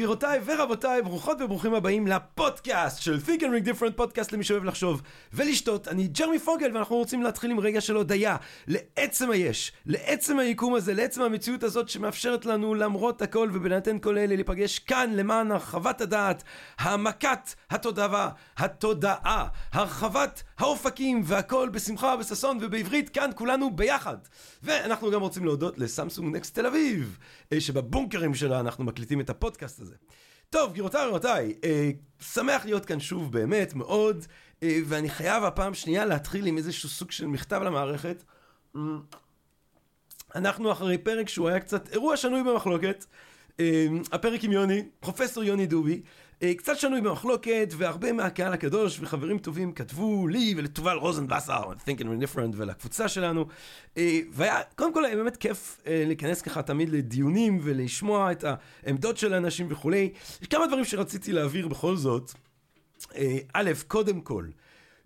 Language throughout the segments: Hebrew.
גבירותיי ורבותיי, ברוכות וברוכים הבאים לפודקאסט של Think and Ring Different, פודקאסט למי שאוהב לחשוב ולשתות. אני ג'רמי פוגל ואנחנו רוצים להתחיל עם רגע של הודיה לעצם היש, לעצם היקום הזה, לעצם המציאות הזאת שמאפשרת לנו למרות הכל ובהינתן כל אלה להיפגש כאן למען הרחבת הדעת, העמקת התודעה, התודעה, הרחבת האופקים והכל בשמחה ובששון ובעברית כאן כולנו ביחד. ואנחנו גם רוצים להודות לסמסונג נקסט תל אביב, אה, שבבונקרים שלה אנחנו מקליטים את הפודקאסט הזה. טוב, גבירותיי ורבותיי, אה, שמח להיות כאן שוב באמת מאוד, אה, ואני חייב הפעם שנייה להתחיל עם איזשהו סוג של מכתב למערכת. אנחנו אחרי פרק שהוא היה קצת אירוע שנוי במחלוקת. אה, הפרק עם יוני, פרופסור יוני דובי, קצת שנוי במחלוקת, והרבה מהקהל הקדוש וחברים טובים כתבו לי ולתובל רוזנבסר, Think and Different ולקבוצה שלנו, אה, והיה, קודם כל היה באמת כיף אה, להיכנס ככה תמיד לדיונים ולשמוע את העמדות של האנשים וכולי. יש כמה דברים שרציתי להעביר בכל זאת. אה, א', קודם כל,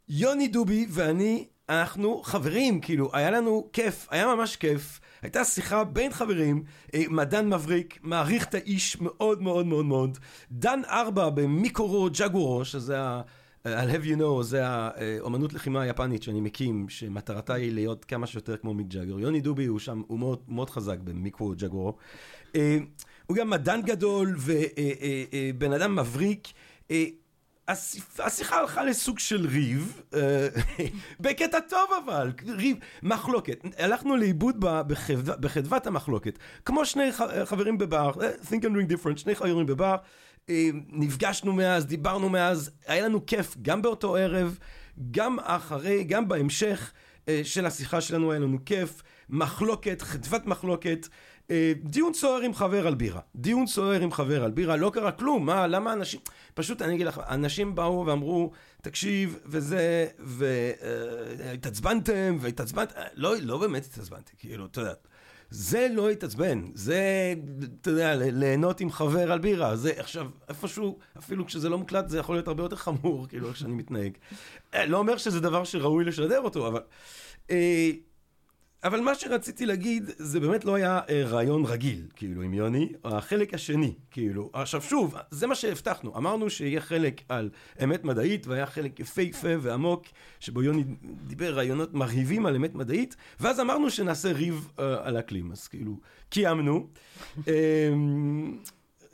יוני דובי ואני, אנחנו חברים, כאילו, היה לנו כיף, היה ממש כיף. הייתה שיחה בין חברים, אה, מדען מבריק, מעריך את האיש מאוד מאוד מאוד מאוד. דן ארבע במיקורו ג'גורו, שזה ה... I'll have you know, זה האומנות לחימה היפנית שאני מקים, שמטרתה היא להיות כמה שיותר כמו מיק ג'אגר. יוני דובי הוא שם, הוא מאוד, מאוד חזק במיקרו ג'אגורו. אה, הוא גם מדען גדול ובן אדם מבריק. השיחה הלכה לסוג של ריב, אה, בקטע טוב אבל, ריב, מחלוקת. הלכנו לאיבוד בחדוות המחלוקת. כמו שני חברים בבר, אה, think and ring different, שני חברים בבר, אה, נפגשנו מאז, דיברנו מאז, היה לנו כיף גם באותו ערב, גם אחרי, גם בהמשך של השיחה שלנו היה לנו כיף, מחלוקת, חדוות מחלוקת. דיון סוער עם חבר על בירה, דיון סוער עם חבר על בירה, לא קרה כלום, מה, למה אנשים, פשוט אני אגיד לך, אנשים באו ואמרו, תקשיב, וזה, והתעצבנתם, והתעצבנת, לא, לא באמת התעצבנתי, כאילו, אתה יודע, זה לא התעצבן, זה, אתה יודע, ליהנות עם חבר על בירה, זה עכשיו, איפשהו, אפילו כשזה לא מוקלט, זה יכול להיות הרבה יותר חמור, כאילו, איך שאני מתנהג. לא אומר שזה דבר שראוי לשדר אותו, אבל... אבל מה שרציתי להגיד, זה באמת לא היה אה, רעיון רגיל, כאילו, עם יוני, החלק השני, כאילו. עכשיו שוב, זה מה שהבטחנו, אמרנו שיהיה חלק על אמת מדעית, והיה חלק יפהפה ועמוק, שבו יוני דיבר רעיונות מרהיבים על אמת מדעית, ואז אמרנו שנעשה ריב אה, על אקלים, אז כאילו, קיימנו. אה,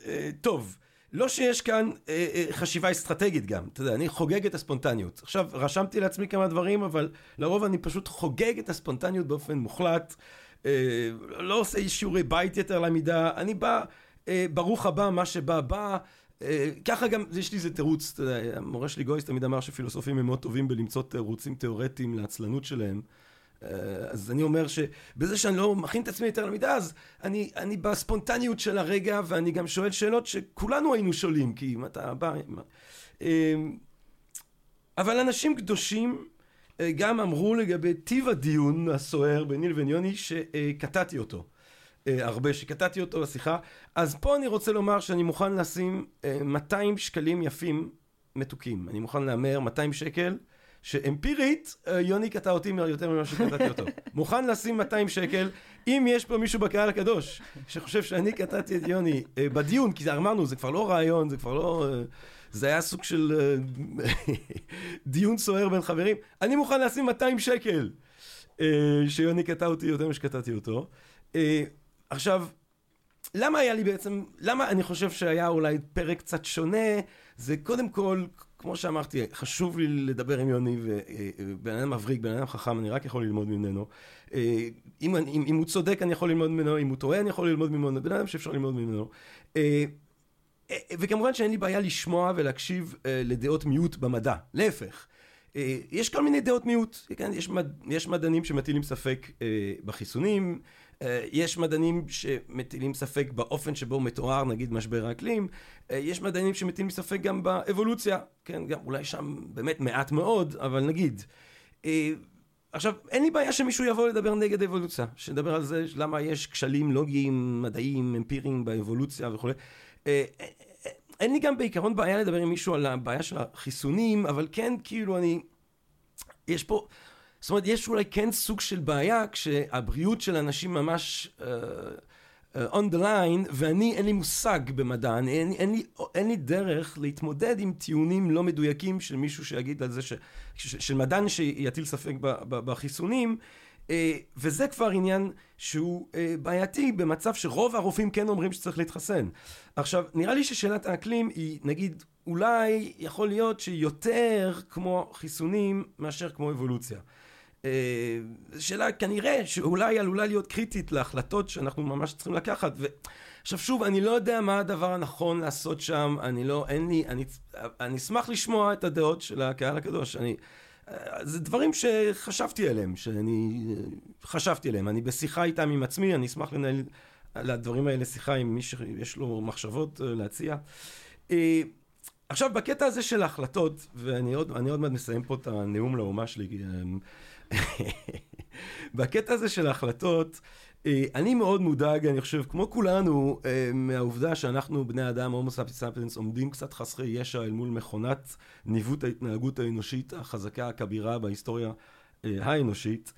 אה, טוב. לא שיש כאן אה, אה, חשיבה אסטרטגית גם, אתה יודע, אני חוגג את הספונטניות. עכשיו, רשמתי לעצמי כמה דברים, אבל לרוב אני פשוט חוגג את הספונטניות באופן מוחלט, אה, לא עושה שיעורי בית יתר למידה, אני בא, אה, ברוך הבא, מה שבא בא. אה, ככה גם, יש לי איזה תירוץ, אתה יודע, המורה שלי גויס תמיד אמר שפילוסופים הם מאוד טובים בלמצוא תירוצים תיאורטיים לעצלנות שלהם. אז אני אומר שבזה שאני לא מכין את עצמי יותר למידה, אז אני, אני בספונטניות של הרגע, ואני גם שואל שאלות שכולנו היינו שואלים, כי אם אתה בא... אמ, אבל אנשים קדושים אה, גם אמרו לגבי טיב הדיון הסוער ביני לבין יוני, שקטעתי אותו. אה, הרבה שקטעתי אותו בשיחה. אז פה אני רוצה לומר שאני מוכן לשים 200 אה, שקלים יפים מתוקים. אני מוכן להמר 200 שקל. שאמפירית, אה, יוני קטע אותי יותר ממה שקטעתי אותו. מוכן לשים 200 שקל, אם יש פה מישהו בקהל הקדוש, שחושב שאני קטעתי את יוני אה, בדיון, כי אמרנו, זה כבר לא רעיון, זה כבר לא... אה, זה היה סוג של דיון סוער בין חברים. אני מוכן לשים 200 שקל, שיוני קטע אותי יותר ממה שקטעתי אותו. עכשיו, למה היה לי בעצם, למה אני חושב שהיה אולי פרק קצת שונה, זה קודם כל, כמו שאמרתי, חשוב לי לדבר עם יוני, ובן אדם מבריק, בן אדם חכם, אני רק יכול ללמוד ממנו. אה, אם, אם, אם הוא צודק, אני יכול ללמוד ממנו, אם הוא טועה, אני יכול ללמוד ממנו, בן אדם שאפשר ללמוד ממנו. אה, אה, וכמובן שאין לי בעיה לשמוע ולהקשיב לדעות מיעוט במדע, להפך. יש כל מיני דעות מיעוט, כן? יש, מד, יש מדענים שמטילים ספק בחיסונים, אה, יש מדענים שמטילים ספק באופן שבו מתואר נגיד משבר האקלים, אה, יש מדענים שמטילים ספק גם באבולוציה, כן, גם אולי שם באמת מעט מאוד, אבל נגיד. אה, עכשיו, אין לי בעיה שמישהו יבוא לדבר נגד אבולוציה, שנדבר על זה למה יש כשלים לוגיים, מדעיים, אמפיריים באבולוציה וכולי. אין לי גם בעיקרון בעיה לדבר עם מישהו על הבעיה של החיסונים, אבל כן, כאילו, אני... יש פה... זאת אומרת, יש אולי כן סוג של בעיה כשהבריאות של אנשים ממש uh, uh, on the line, ואני, אין לי מושג במדע, אני, אין, אין, לי, אין לי דרך להתמודד עם טיעונים לא מדויקים של מישהו שיגיד על זה, ש, ש, של מדען שיטיל ספק ב, ב, בחיסונים, uh, וזה כבר עניין שהוא uh, בעייתי במצב שרוב הרופאים כן אומרים שצריך להתחסן. עכשיו, נראה לי ששאלת האקלים היא, נגיד, אולי יכול להיות שהיא יותר כמו חיסונים מאשר כמו אבולוציה. אה, שאלה כנראה שאולי עלולה להיות קריטית להחלטות שאנחנו ממש צריכים לקחת. ו... עכשיו שוב, אני לא יודע מה הדבר הנכון לעשות שם, אני לא, אין לי, אני, אני אשמח לשמוע את הדעות של הקהל הקדוש. אני, אה, זה דברים שחשבתי עליהם, שאני חשבתי עליהם. אני בשיחה איתם עם עצמי, אני אשמח לנהל על הדברים האלה שיחה עם מי שיש לו מחשבות אה, להציע. עכשיו, בקטע הזה של ההחלטות, ואני עוד, עוד מעט מסיים פה את הנאום לאומה שלי, בקטע הזה של ההחלטות, אה, אני מאוד מודאג, אני חושב, כמו כולנו, אה, מהעובדה שאנחנו, בני אדם, הומו ספיס ספיאנס, עומדים קצת חסרי ישע אל מול מכונת ניווט ההתנהגות האנושית החזקה, הכבירה בהיסטוריה אה, האנושית,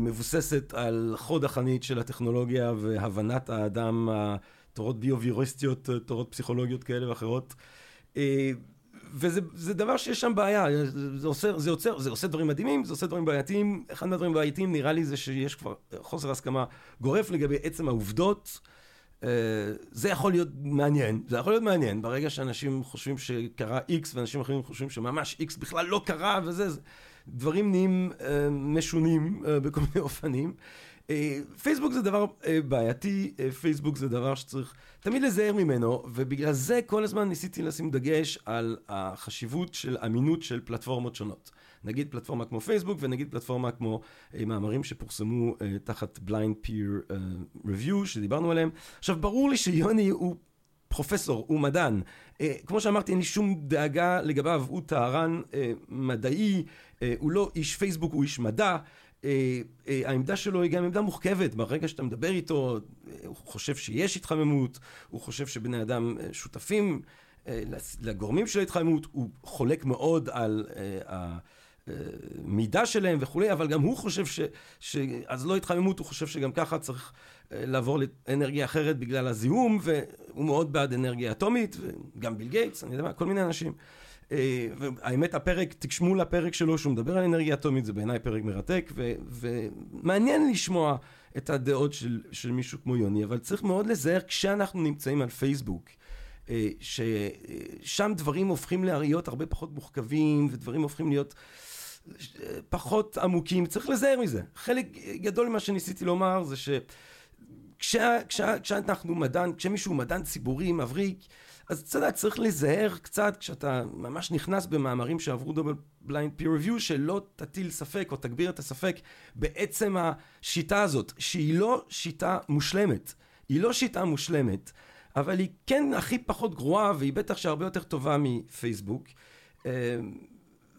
מבוססת על חוד החנית של הטכנולוגיה והבנת האדם, תורות ביו-ויוריסטיות, תורות פסיכולוגיות כאלה ואחרות. וזה דבר שיש שם בעיה, זה עושה, זה, עוצר, זה עושה דברים מדהימים, זה עושה דברים בעייתיים. אחד מהדברים הבעייתיים נראה לי זה שיש כבר חוסר הסכמה גורף לגבי עצם העובדות. אה, זה יכול להיות מעניין, זה יכול להיות מעניין, ברגע שאנשים חושבים שקרה X ואנשים אחרים חושבים שממש X בכלל לא קרה וזה, דברים נהיים אה, משונים אה, בכל מיני אופנים. פייסבוק זה דבר בעייתי, פייסבוק זה דבר שצריך תמיד להיזהר ממנו, ובגלל זה כל הזמן ניסיתי לשים דגש על החשיבות של אמינות של פלטפורמות שונות. נגיד פלטפורמה כמו פייסבוק, ונגיד פלטפורמה כמו אה, מאמרים שפורסמו אה, תחת בליינד פיר ריוויו, שדיברנו עליהם. עכשיו, ברור לי שיוני הוא פרופסור, הוא מדען. אה, כמו שאמרתי, אין לי שום דאגה לגביו, הוא טהרן אה, מדעי, אה, הוא לא איש פייסבוק, הוא איש מדע. אה, אה, העמדה שלו היא גם עמדה מורכבת, ברגע שאתה מדבר איתו, אה, הוא חושב שיש התחממות, הוא חושב שבני אדם שותפים לגורמים של ההתחממות, הוא חולק מאוד על המידה שלהם וכולי, אבל גם הוא חושב ש... ש... אז לא התחממות, הוא חושב שגם ככה צריך לעבור לאנרגיה אחרת בגלל הזיהום, והוא מאוד בעד אנרגיה אטומית, וגם ביל גייטס, אני יודע מה, כל מיני אנשים. אה, והאמת הפרק, תקשמו לפרק שלו שהוא מדבר על אנרגיה אטומית, זה בעיניי פרק מרתק, ומעניין לשמוע את הדעות של, של מישהו כמו יוני, אבל צריך מאוד לזהר כשאנחנו נמצאים על פייסבוק. אה, ששם דברים הופכים להיות הרבה פחות מוחכבים, ודברים הופכים להיות אה, פחות עמוקים, צריך לזהר מזה. חלק גדול ממה שניסיתי לומר זה שכשאנחנו מדען, כשמישהו מדען ציבורי, מבריק, אז אתה יודע, צריך להיזהר קצת כשאתה ממש נכנס במאמרים שעברו דובל בליינד פיר ריוויו, שלא תטיל ספק או תגביר את הספק בעצם השיטה הזאת, שהיא לא שיטה מושלמת. היא לא שיטה מושלמת, אבל היא כן הכי פחות גרועה, והיא בטח שהרבה יותר טובה מפייסבוק.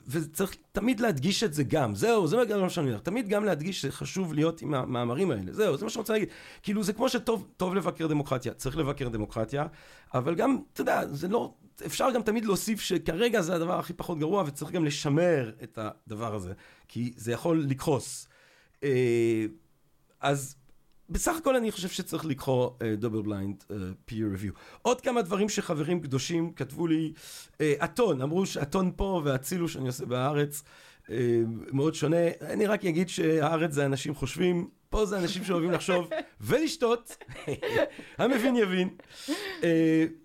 וצריך תמיד להדגיש את זה גם, זהו, זה מה שאני אומר, תמיד גם להדגיש שחשוב להיות עם המאמרים האלה, זהו, זה מה שאני רוצה להגיד. כאילו, זה כמו שטוב לבקר דמוקרטיה, צריך לבקר דמוקרטיה, אבל גם, אתה יודע, זה לא, אפשר גם תמיד להוסיף שכרגע זה הדבר הכי פחות גרוע, וצריך גם לשמר את הדבר הזה, כי זה יכול לקרוס. אה, אז בסך הכל אני חושב שצריך לקרוא דובל בליינד פיר ריוויו. עוד כמה דברים שחברים קדושים כתבו לי, אה, אתון, uh, אמרו שאתון פה והצילו שאני עושה בארץ uh, מאוד שונה. אני רק אגיד שהארץ זה אנשים חושבים, פה זה אנשים שאוהבים לחשוב ולשתות, המבין יבין. Uh,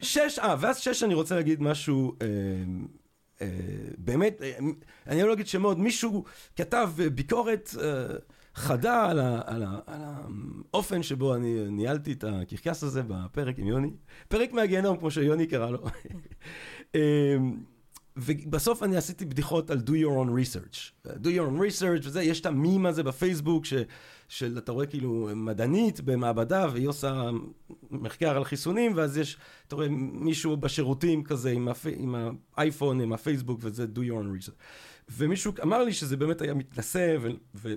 שש, אה, ואז שש אני רוצה להגיד משהו... Uh, Uh, באמת, אני לא אגיד שמות, מישהו כתב ביקורת uh, חדה על, ה, על, ה, על האופן שבו אני ניהלתי את הקרקס הזה בפרק עם יוני. פרק מהגיהנום, כמו שיוני קרא לו. אמ, ובסוף אני עשיתי בדיחות על do your own research. do your own research וזה, יש את המים הזה בפייסבוק, ש, של, אתה רואה כאילו מדענית במעבדה, והיא עושה מחקר על חיסונים, ואז יש, אתה רואה מישהו בשירותים כזה עם, הפ, עם האייפון, עם הפייסבוק, וזה do your own research. ומישהו אמר לי שזה באמת היה מתנשא, ו... ו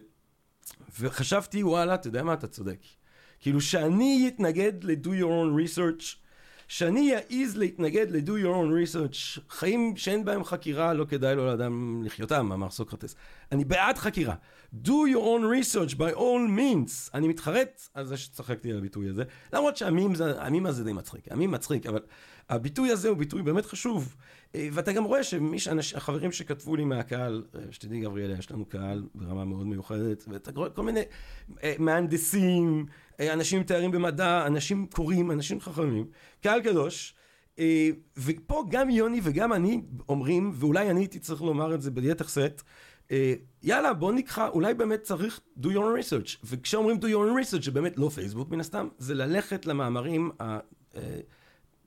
וחשבתי, וואלה, אתה יודע מה, אתה צודק. כאילו, שאני אתנגד ל-do your own research, שאני אעז להתנגד ל-do your own research, חיים שאין בהם חקירה, לא כדאי לו לאדם לחיותם, אמר סוקרטס. אני בעד חקירה. do your own research by all means. אני מתחרט על זה שצחקתי על הביטוי הזה, למרות שהמים הזה די מצחיק. המים מצחיק, אבל הביטוי הזה הוא ביטוי באמת חשוב. אה, ואתה גם רואה שהחברים שכתבו לי מהקהל, אה, שתדעי גבריאלה, יש לנו קהל ברמה מאוד מיוחדת, ואתה רואה כל מיני אה, מהנדסים, אנשים עם תארים במדע, אנשים קוראים, אנשים חכמים, קהל קדוש. ופה גם יוני וגם אני אומרים, ואולי אני הייתי צריך לומר את זה ביתר שאת, יאללה בוא נקחה, אולי באמת צריך do your own research, וכשאומרים do your own research זה באמת לא פייסבוק מן הסתם, זה ללכת למאמרים ה...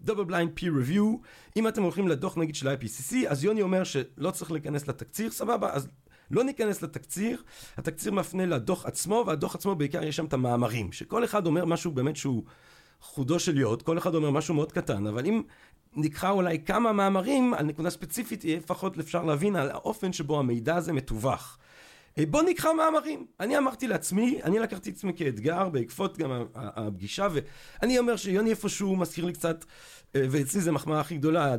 דאבל בליינד פי ריוויו, אם אתם הולכים לדוח נגיד של ה-IPCC, אז יוני אומר שלא צריך להיכנס לתקציר, סבבה, אז לא ניכנס לתקציר, התקציר מפנה לדוח עצמו, והדוח עצמו בעיקר יש שם את המאמרים, שכל אחד אומר משהו באמת שהוא חודו של יוד, כל אחד אומר משהו מאוד קטן, אבל אם נקרא אולי כמה מאמרים על נקודה ספציפית, יהיה לפחות אפשר להבין על האופן שבו המידע הזה מתווך. אה, בוא נקרא מאמרים. אני אמרתי לעצמי, אני לקחתי את עצמי כאתגר בעקבות גם הפגישה, ואני אומר שיוני איפשהו מזכיר לי קצת, ואצלי זו מחמאה הכי גדולה,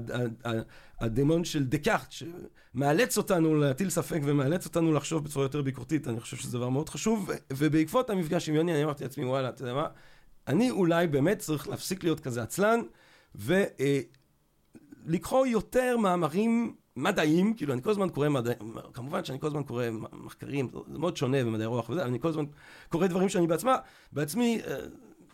הדמון של דקארט, שמאלץ אותנו להטיל ספק ומאלץ אותנו לחשוב בצורה יותר ביקורתית, אני חושב שזה דבר מאוד חשוב, ובעקבות המפגש עם יוני אני אמרתי לעצמי, וואלה, אתה יודע מה, אני אולי באמת צריך להפסיק להיות כזה עצלן, ולקרוא יותר מאמרים מדעיים, כאילו אני כל הזמן קורא מדעים, כמובן שאני כל הזמן קורא מחקרים, זה מאוד שונה במדעי רוח וזה, אני כל הזמן קורא דברים שאני בעצמה, בעצמי אה,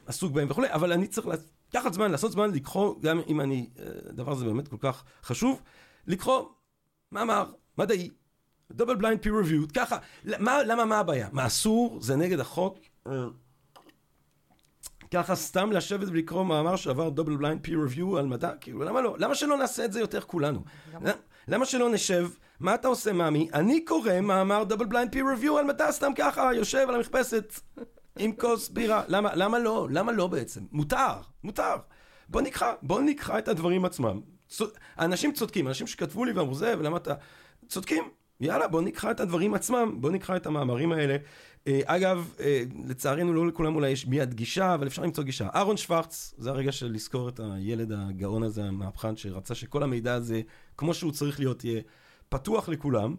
עסוק בהם וכולי, אבל אני צריך לקחת זמן, לעשות זמן, לקרוא, גם אם אני, אה, הדבר הזה באמת כל כך חשוב, לקרוא מאמר מדעי, double blind peer reviewed, ככה, למה, למה מה הבעיה? מה אסור? זה נגד החוק? אה, ככה סתם לשבת ולקרוא מאמר שעבר double blind peer review על מדע? כאילו, למה לא? למה שלא נעשה את זה יותר כולנו? למה שלא נשב? מה אתה עושה, מאמי? אני קורא מאמר double blind peer review על מדע סתם ככה, יושב על המרפסת עם כוס בירה. למה, למה לא? למה לא בעצם? מותר, מותר. בוא נקחה, בוא נקחה את הדברים עצמם. אנשים צודקים, אנשים שכתבו לי ואמרו זה, ולמה אתה... צודקים. יאללה, בוא נקחה את הדברים עצמם, בוא נקחה את המאמרים האלה. אה, אגב, אה, לצערנו לא לכולם אולי יש מיד גישה, אבל אפשר למצוא גישה. אהרון שוורץ, זה הרגע של לזכור את הילד הגאון הזה, המהפכן, שרצה שכל המידע הזה, כמו שהוא צריך להיות, יהיה פתוח לכולם.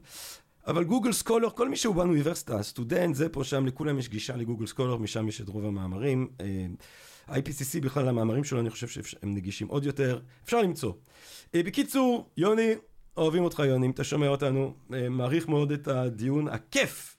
אבל גוגל סקולר, כל מי שהוא באוניברסיטה, סטודנט, זה פה, שם, לכולם יש גישה לגוגל סקולר, משם יש את רוב המאמרים. אה, IPCC בכלל, המאמרים שלו, אני חושב שהם נגישים עוד יותר. אפשר למצוא. בקיצור, יוני, אוהבים אותך יוני, אם אתה שומע אותנו, מעריך מאוד את הדיון הכיף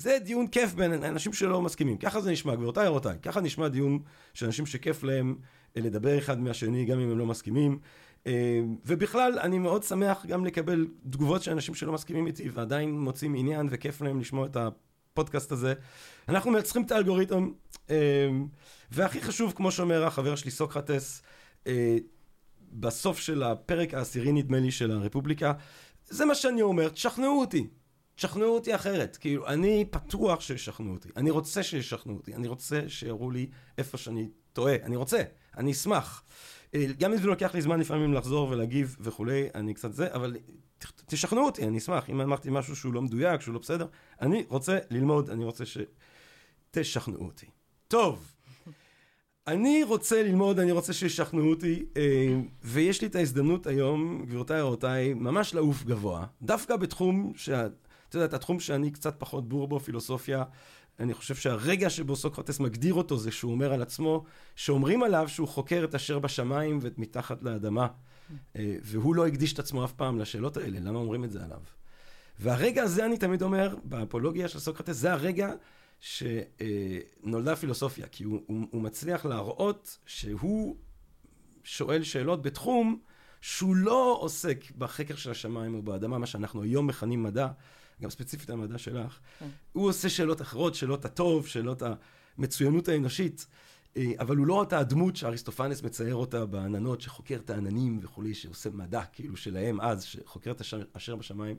זה דיון כיף בין אנשים שלא מסכימים. ככה זה נשמע, גבירותיי ורבותיי. ככה נשמע דיון של אנשים שכיף להם אה, לדבר אחד מהשני, גם אם הם לא מסכימים. אה, ובכלל, אני מאוד שמח גם לקבל תגובות של אנשים שלא מסכימים איתי ועדיין מוצאים עניין וכיף להם לשמוע את הפודקאסט הזה. אנחנו מייצרים את האלגוריתם, אה, והכי חשוב, כמו שאומר החבר שלי סוקרטס, בסוף של הפרק העשירי, נדמה לי, של הרפובליקה, זה מה שאני אומר, תשכנעו אותי. תשכנעו אותי אחרת. כאילו, אני פתוח שישכנעו אותי. אני רוצה שישכנעו אותי. אני רוצה שיראו לי איפה שאני טועה. אני רוצה. אני אשמח. אה, גם אם זה לוקח לי זמן לפעמים לחזור ולהגיב וכולי, אני קצת זה, אבל תשכנעו אותי, אני אשמח. אם אמרתי משהו שהוא לא מדויק, שהוא לא בסדר, אני רוצה ללמוד, אני רוצה שתשכנעו אותי. טוב. אני רוצה ללמוד, אני רוצה שישכנעו אותי, אה, ויש לי את ההזדמנות היום, גבירותיי ורבותיי, ממש לעוף גבוה. דווקא בתחום יודע, את התחום שאני קצת פחות בור בו, פילוסופיה, אני חושב שהרגע שבו סוקרטס מגדיר אותו זה שהוא אומר על עצמו, שאומרים עליו שהוא חוקר את אשר בשמיים ואת מתחת לאדמה. אה, והוא לא הקדיש את עצמו אף פעם לשאלות האלה, למה אומרים את זה עליו? והרגע הזה, אני תמיד אומר, באפולוגיה של סוקרטס, זה הרגע שנולדה פילוסופיה, כי הוא, הוא, הוא מצליח להראות שהוא שואל שאלות בתחום שהוא לא עוסק בחקר של השמיים או באדמה, מה שאנחנו היום מכנים מדע, גם ספציפית המדע שלך, כן. הוא עושה שאלות אחרות, שאלות הטוב, שאלות המצוינות האנושית, אה, אבל הוא לא אותה הדמות שאריסטופנס מצייר אותה בעננות, שחוקר את העננים וכולי, שעושה מדע כאילו שלהם אז, שחוקר את אשר בשמיים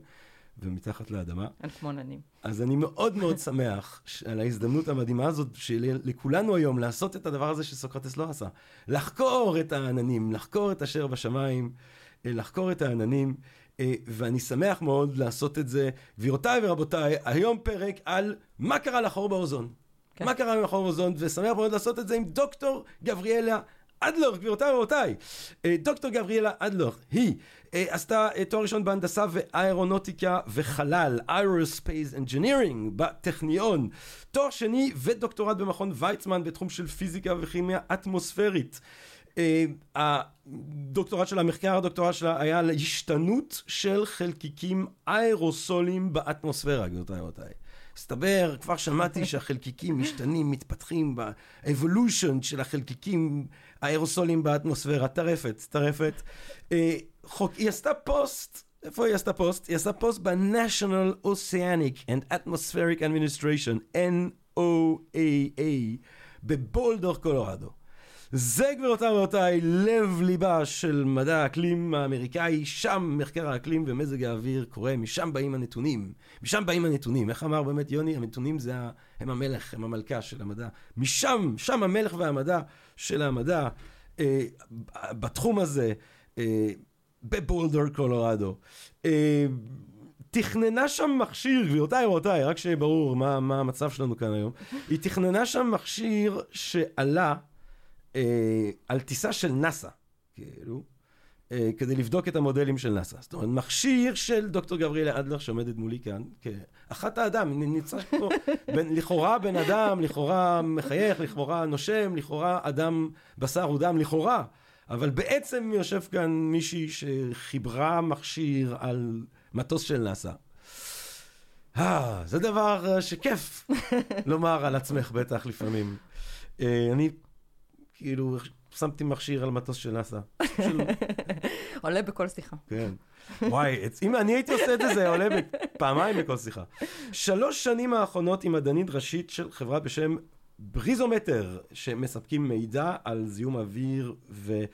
ומתחת לאדמה. על שמאלנים. אז אני מאוד מאוד שמח על ההזדמנות המדהימה הזאת שלכולנו היום לעשות את הדבר הזה שסוקרטס לא עשה. לחקור את העננים, לחקור את אשר בשמיים, אה, לחקור את העננים. אה, ואני שמח מאוד לעשות את זה. גבירותיי ורבותיי, היום פרק על מה קרה לחור באוזון. כן. מה קרה לחור באוזון, ושמח מאוד לעשות את זה עם דוקטור גבריאלה אדלר, גבירותיי ורבותיי. אה, דוקטור גבריאלה אדלר, היא אה, עשתה תואר ראשון בהנדסה ואירונוטיקה וחלל, Aerospace Engineering, בטכניון. תואר שני ודוקטורט במכון ויצמן בתחום של פיזיקה וכימיה אטמוספרית. הדוקטורט של המחקר, הדוקטורט שלה היה על השתנות של חלקיקים אירוסולים באטמוספירה, גבירותיי ורבותיי. מסתבר, כבר שמעתי שהחלקיקים משתנים, מתפתחים ב evolution של החלקיקים האירוסולים באטמוספירה. טרפת, טרפת. אה, חוק, היא עשתה פוסט, איפה היא עשתה פוסט? היא עשתה פוסט ב-National Oceanic and Atmospheric Administration, NOAA, בבולדור, קולורדו. זה גבירותיי ורבותיי, לב ליבה של מדע האקלים האמריקאי, שם מחקר האקלים ומזג האוויר קורה, משם באים הנתונים. משם באים הנתונים. איך אמר באמת יוני? הנתונים זה. הם המלך, הם המלכה של המדע. משם, שם המלך והמדע של המדע. אה, בתחום הזה, אה, בבולדר קולורדו. אה, תכננה שם מכשיר, גבירותיי ורבותיי, רק שיהיה ברור מה, מה המצב שלנו כאן היום, היא תכננה שם מכשיר שעלה אה, על טיסה של נאסא, כאילו, אה, כדי לבדוק את המודלים של נאסא. זאת אומרת, מכשיר של דוקטור גבריאלה אדלר שעומדת מולי כאן, כאחת האדם, נמצא פה, בין, לכאורה בן אדם, לכאורה מחייך, לכאורה נושם, לכאורה אדם בשר ודם, לכאורה. אבל בעצם יושב כאן מישהי שחיברה מכשיר על מטוס של נאסא. אה, זה דבר שכיף לומר על עצמך בטח לפעמים. אה, אני כאילו, שמתי מכשיר על מטוס של נאסא. עולה בכל שיחה. כן. וואי, אם אני הייתי עושה את זה, זה עולה פעמיים בכל שיחה. שלוש שנים האחרונות עם מדענית ראשית של חברה בשם בריזומטר, שמספקים מידע על זיהום אוויר ו...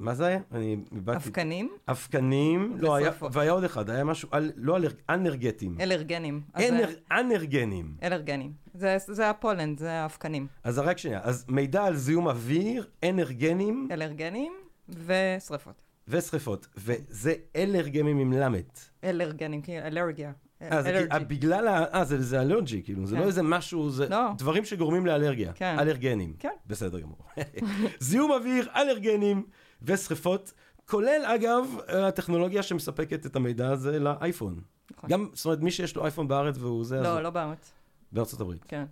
אה, מה זה היה? אני איבדתי. אבקנים? אבקנים, לא, היה, והיה עוד אחד, היה משהו, אל, לא אלר, אנרגטים. אלרגנים. אנר, אנרגנים. אלרגנים. זה, זה הפולנד, זה האבקנים. אז רק שנייה, אז מידע על זיהום אוויר, אנרגנים. אלרגנים ושריפות. ושריפות, וזה אלרגנים עם למד. אלרגנים, כאילו, אלרגיה. אה, זה בגלל ה... אה, זה, זה אלרג'י, כאילו, זה לא כן. איזה משהו, זה לא. דברים שגורמים לאלרגיה. כן. אלרגנים. כן. בסדר גמור. זיהום אוויר, אלרגנים. ושריפות, כולל אגב הטכנולוגיה שמספקת את המידע הזה לאייפון. נכון. גם, זאת אומרת, מי שיש לו אייפון בארץ והוא זה... לא, אז... לא בארץ. בארצות הברית. כן.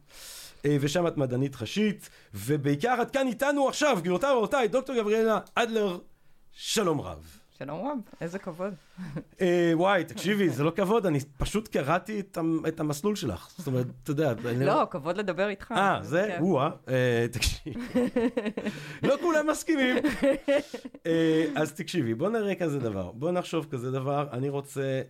אה, ושם את מדענית ראשית, ובעיקר את כאן איתנו עכשיו, גבירותיי ורבותיי, דוקטור גבריאלה אדלר, שלום רב. שלום רב, איזה כבוד. אה, וואי, תקשיבי, זה לא כבוד, אני פשוט קראתי את המסלול שלך. זאת אומרת, אתה יודע... לא, כבוד לדבר איתך. אה, זה? כן. או-אה, אה, תקשיבי. לא כולם מסכימים. אה, אז תקשיבי, בוא נראה כזה דבר. בוא נחשוב כזה דבר. אני רוצה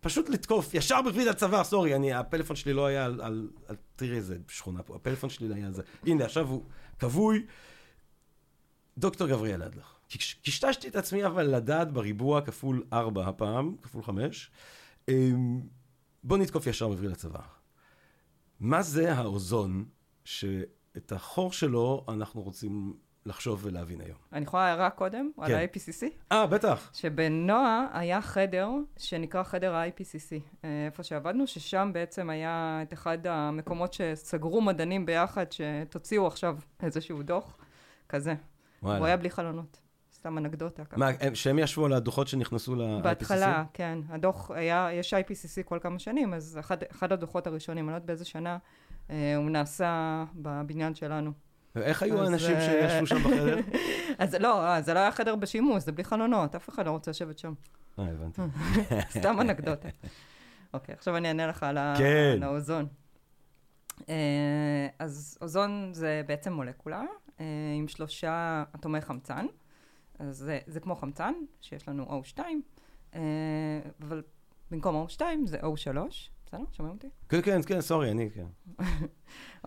פשוט לתקוף, ישר בוויד הצוואר, סורי, אני, הפלאפון שלי לא היה על, על, על, תראי איזה שכונה פה, הפלאפון שלי לא היה על זה. הנה, עכשיו הוא כבוי. דוקטור גבריאל אדלר. קשטשתי את עצמי אבל לדעת בריבוע כפול 4 הפעם, כפול 5. אמ, בוא נתקוף ישר בווריד הצוואר. מה זה האוזון שאת החור שלו אנחנו רוצים לחשוב ולהבין היום. אני יכולה הערה קודם, כן. על ה-IPCC? אה, בטח. שבנועה היה חדר שנקרא חדר ה-IPCC, אה, איפה שעבדנו, ששם בעצם היה את אחד המקומות שסגרו מדענים ביחד, שתוציאו עכשיו איזשהו דוח כזה. וואלה. הוא היה בלי חלונות. סתם אנקדוטה. מה, שהם ישבו על הדוחות שנכנסו ל-IPCC? בהתחלה, כן. הדוח היה, יש IPCC כל כמה שנים, אז אחד, אחד הדוחות הראשונים, אני לא יודעת באיזה שנה, אה, הוא נעשה בבניין שלנו. איך היו האנשים uh... שישבו שם בחדר? אז לא, אה, זה לא היה חדר בשימוש, זה בלי חלונות, אף אחד לא רוצה לשבת שם. אה, הבנתי. סתם אנקדוטה. אוקיי, עכשיו אני אענה לך על, כן. האוזון. אה, אז אוזון זה בעצם מולקולה עם שלושה אטומי חמצן. אז זה, זה כמו חמצן, שיש לנו O2, אבל במקום O2 זה O3. בסדר? שומעים אותי? כן, כן, כן, סורי, אני, כן.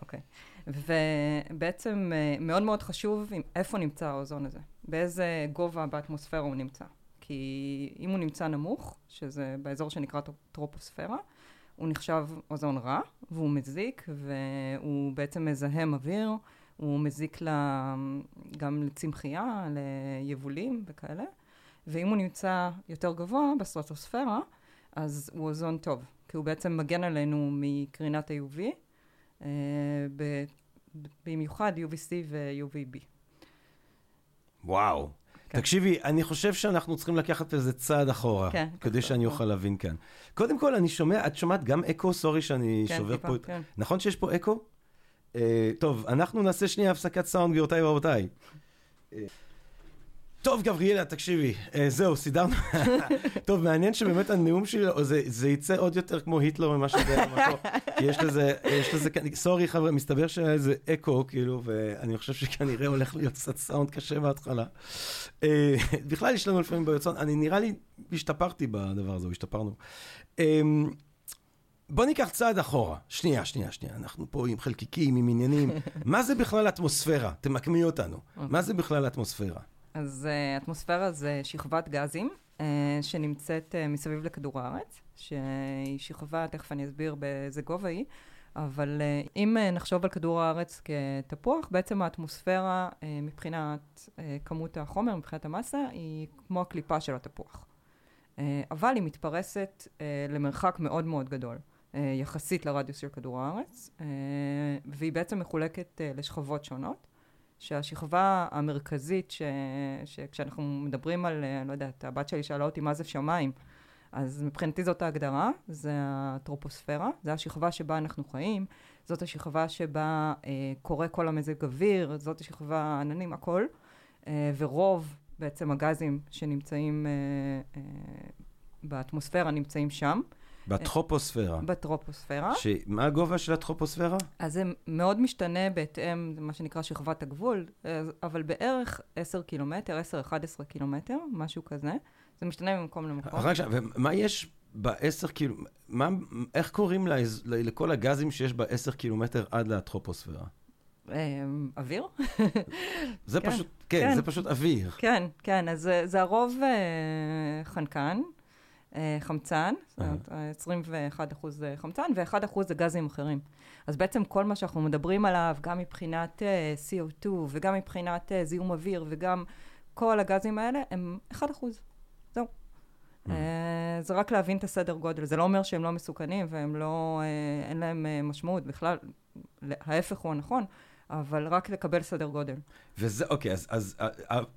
אוקיי. ובעצם אה, מאוד מאוד חשוב איפה נמצא האוזון הזה, באיזה גובה באטמוספירה הוא נמצא. כי אם הוא נמצא נמוך, שזה באזור שנקרא טרופוספירה, הוא נחשב אוזון רע, והוא מזיק, והוא בעצם מזהם אוויר, הוא מזיק לה, גם לצמחייה, ליבולים וכאלה. ואם הוא נמצא יותר גבוה בסטרטוספירה, אז הוא אוזון טוב, כי הוא בעצם מגן עלינו מקרינת ה-UV, אה, במיוחד UVC ו-UVB. וואו. כן. תקשיבי, אני חושב שאנחנו צריכים לקחת איזה צעד אחורה, כן, כדי שאני אוכל להבין כאן. קודם כל, אני שומע, את שומעת גם אקו? סורי שאני כן, שובר טיפה, פה. כן. נכון שיש פה אקו? Uh, טוב, אנחנו נעשה שנייה הפסקת סאונד, גבירותיי ורבותיי. Uh, טוב, גבריאלה, תקשיבי, אה, זהו, סידרנו. טוב, מעניין שבאמת הנאום שלי, זה, זה יצא עוד יותר כמו היטלר ממה שזה היה במקור. יש לזה, יש לזה, סורי חבר'ה, מסתבר שהיה איזה אקו, כאילו, ואני חושב שכנראה הולך להיות קצת סאונד קשה בהתחלה. אה, בכלל יש לנו לפעמים בעיות סאונד, אני נראה לי השתפרתי בדבר הזה, השתפרנו. אה, בוא ניקח צעד אחורה. שנייה, שנייה, שנייה. אנחנו פה עם חלקיקים, עם עניינים. מה זה בכלל אטמוספירה? תמקמי אותנו. מה זה בכלל אטמוספירה? אז uh, אטמוספירה זה שכבת גזים uh, שנמצאת uh, מסביב לכדור הארץ, שהיא שכבה, תכף אני אסביר באיזה גובה היא, אבל uh, אם uh, נחשוב על כדור הארץ כתפוח, בעצם האטמוספירה uh, מבחינת uh, כמות החומר, מבחינת המסה, היא כמו הקליפה של התפוח. Uh, אבל היא מתפרסת uh, למרחק מאוד מאוד גדול. Uh, יחסית לרדיוס של כדור הארץ, uh, והיא בעצם מחולקת uh, לשכבות שונות. שהשכבה המרכזית, ש... שכשאנחנו מדברים על, אני לא יודעת, הבת שלי שאלה אותי מה זה שמיים, אז מבחינתי זאת ההגדרה, זה הטרופוספירה, זה השכבה שבה אנחנו חיים, זאת השכבה שבה אה, קורה כל המזג אוויר, זאת השכבה, העננים, הכל, אה, ורוב בעצם הגזים שנמצאים אה, אה, באטמוספירה נמצאים שם. בטרופוספירה. בטרופוספירה. מה הגובה של הטרופוספירה? אז זה מאוד משתנה בהתאם, מה שנקרא שכבת הגבול, אבל בערך 10 קילומטר, 10-11 קילומטר, משהו כזה. זה משתנה ממקום למקום. רק שנייה, ומה יש ב-10 קילו... מה, איך קוראים לה, לכל הגזים שיש ב-10 קילומטר עד לטרופוספירה? אוויר? זה כן, פשוט, כן, כן, זה פשוט אוויר. כן, כן, אז זה הרוב אה, חנקן. אה, חמצן, זאת אומרת, 21 אחוז אה, חמצן, ו-1 אחוז זה גזים אחרים. אז בעצם כל מה שאנחנו מדברים עליו, גם מבחינת uh, CO2 וגם מבחינת זיהום אוויר וגם כל הגזים האלה, הם 1 אחוז. זהו. זה רק להבין את הסדר גודל. זה לא אומר שהם לא מסוכנים והם לא, אין להם משמעות. בכלל, ההפך הוא הנכון. אבל רק לקבל סדר גודל. וזה, אוקיי, אז, אז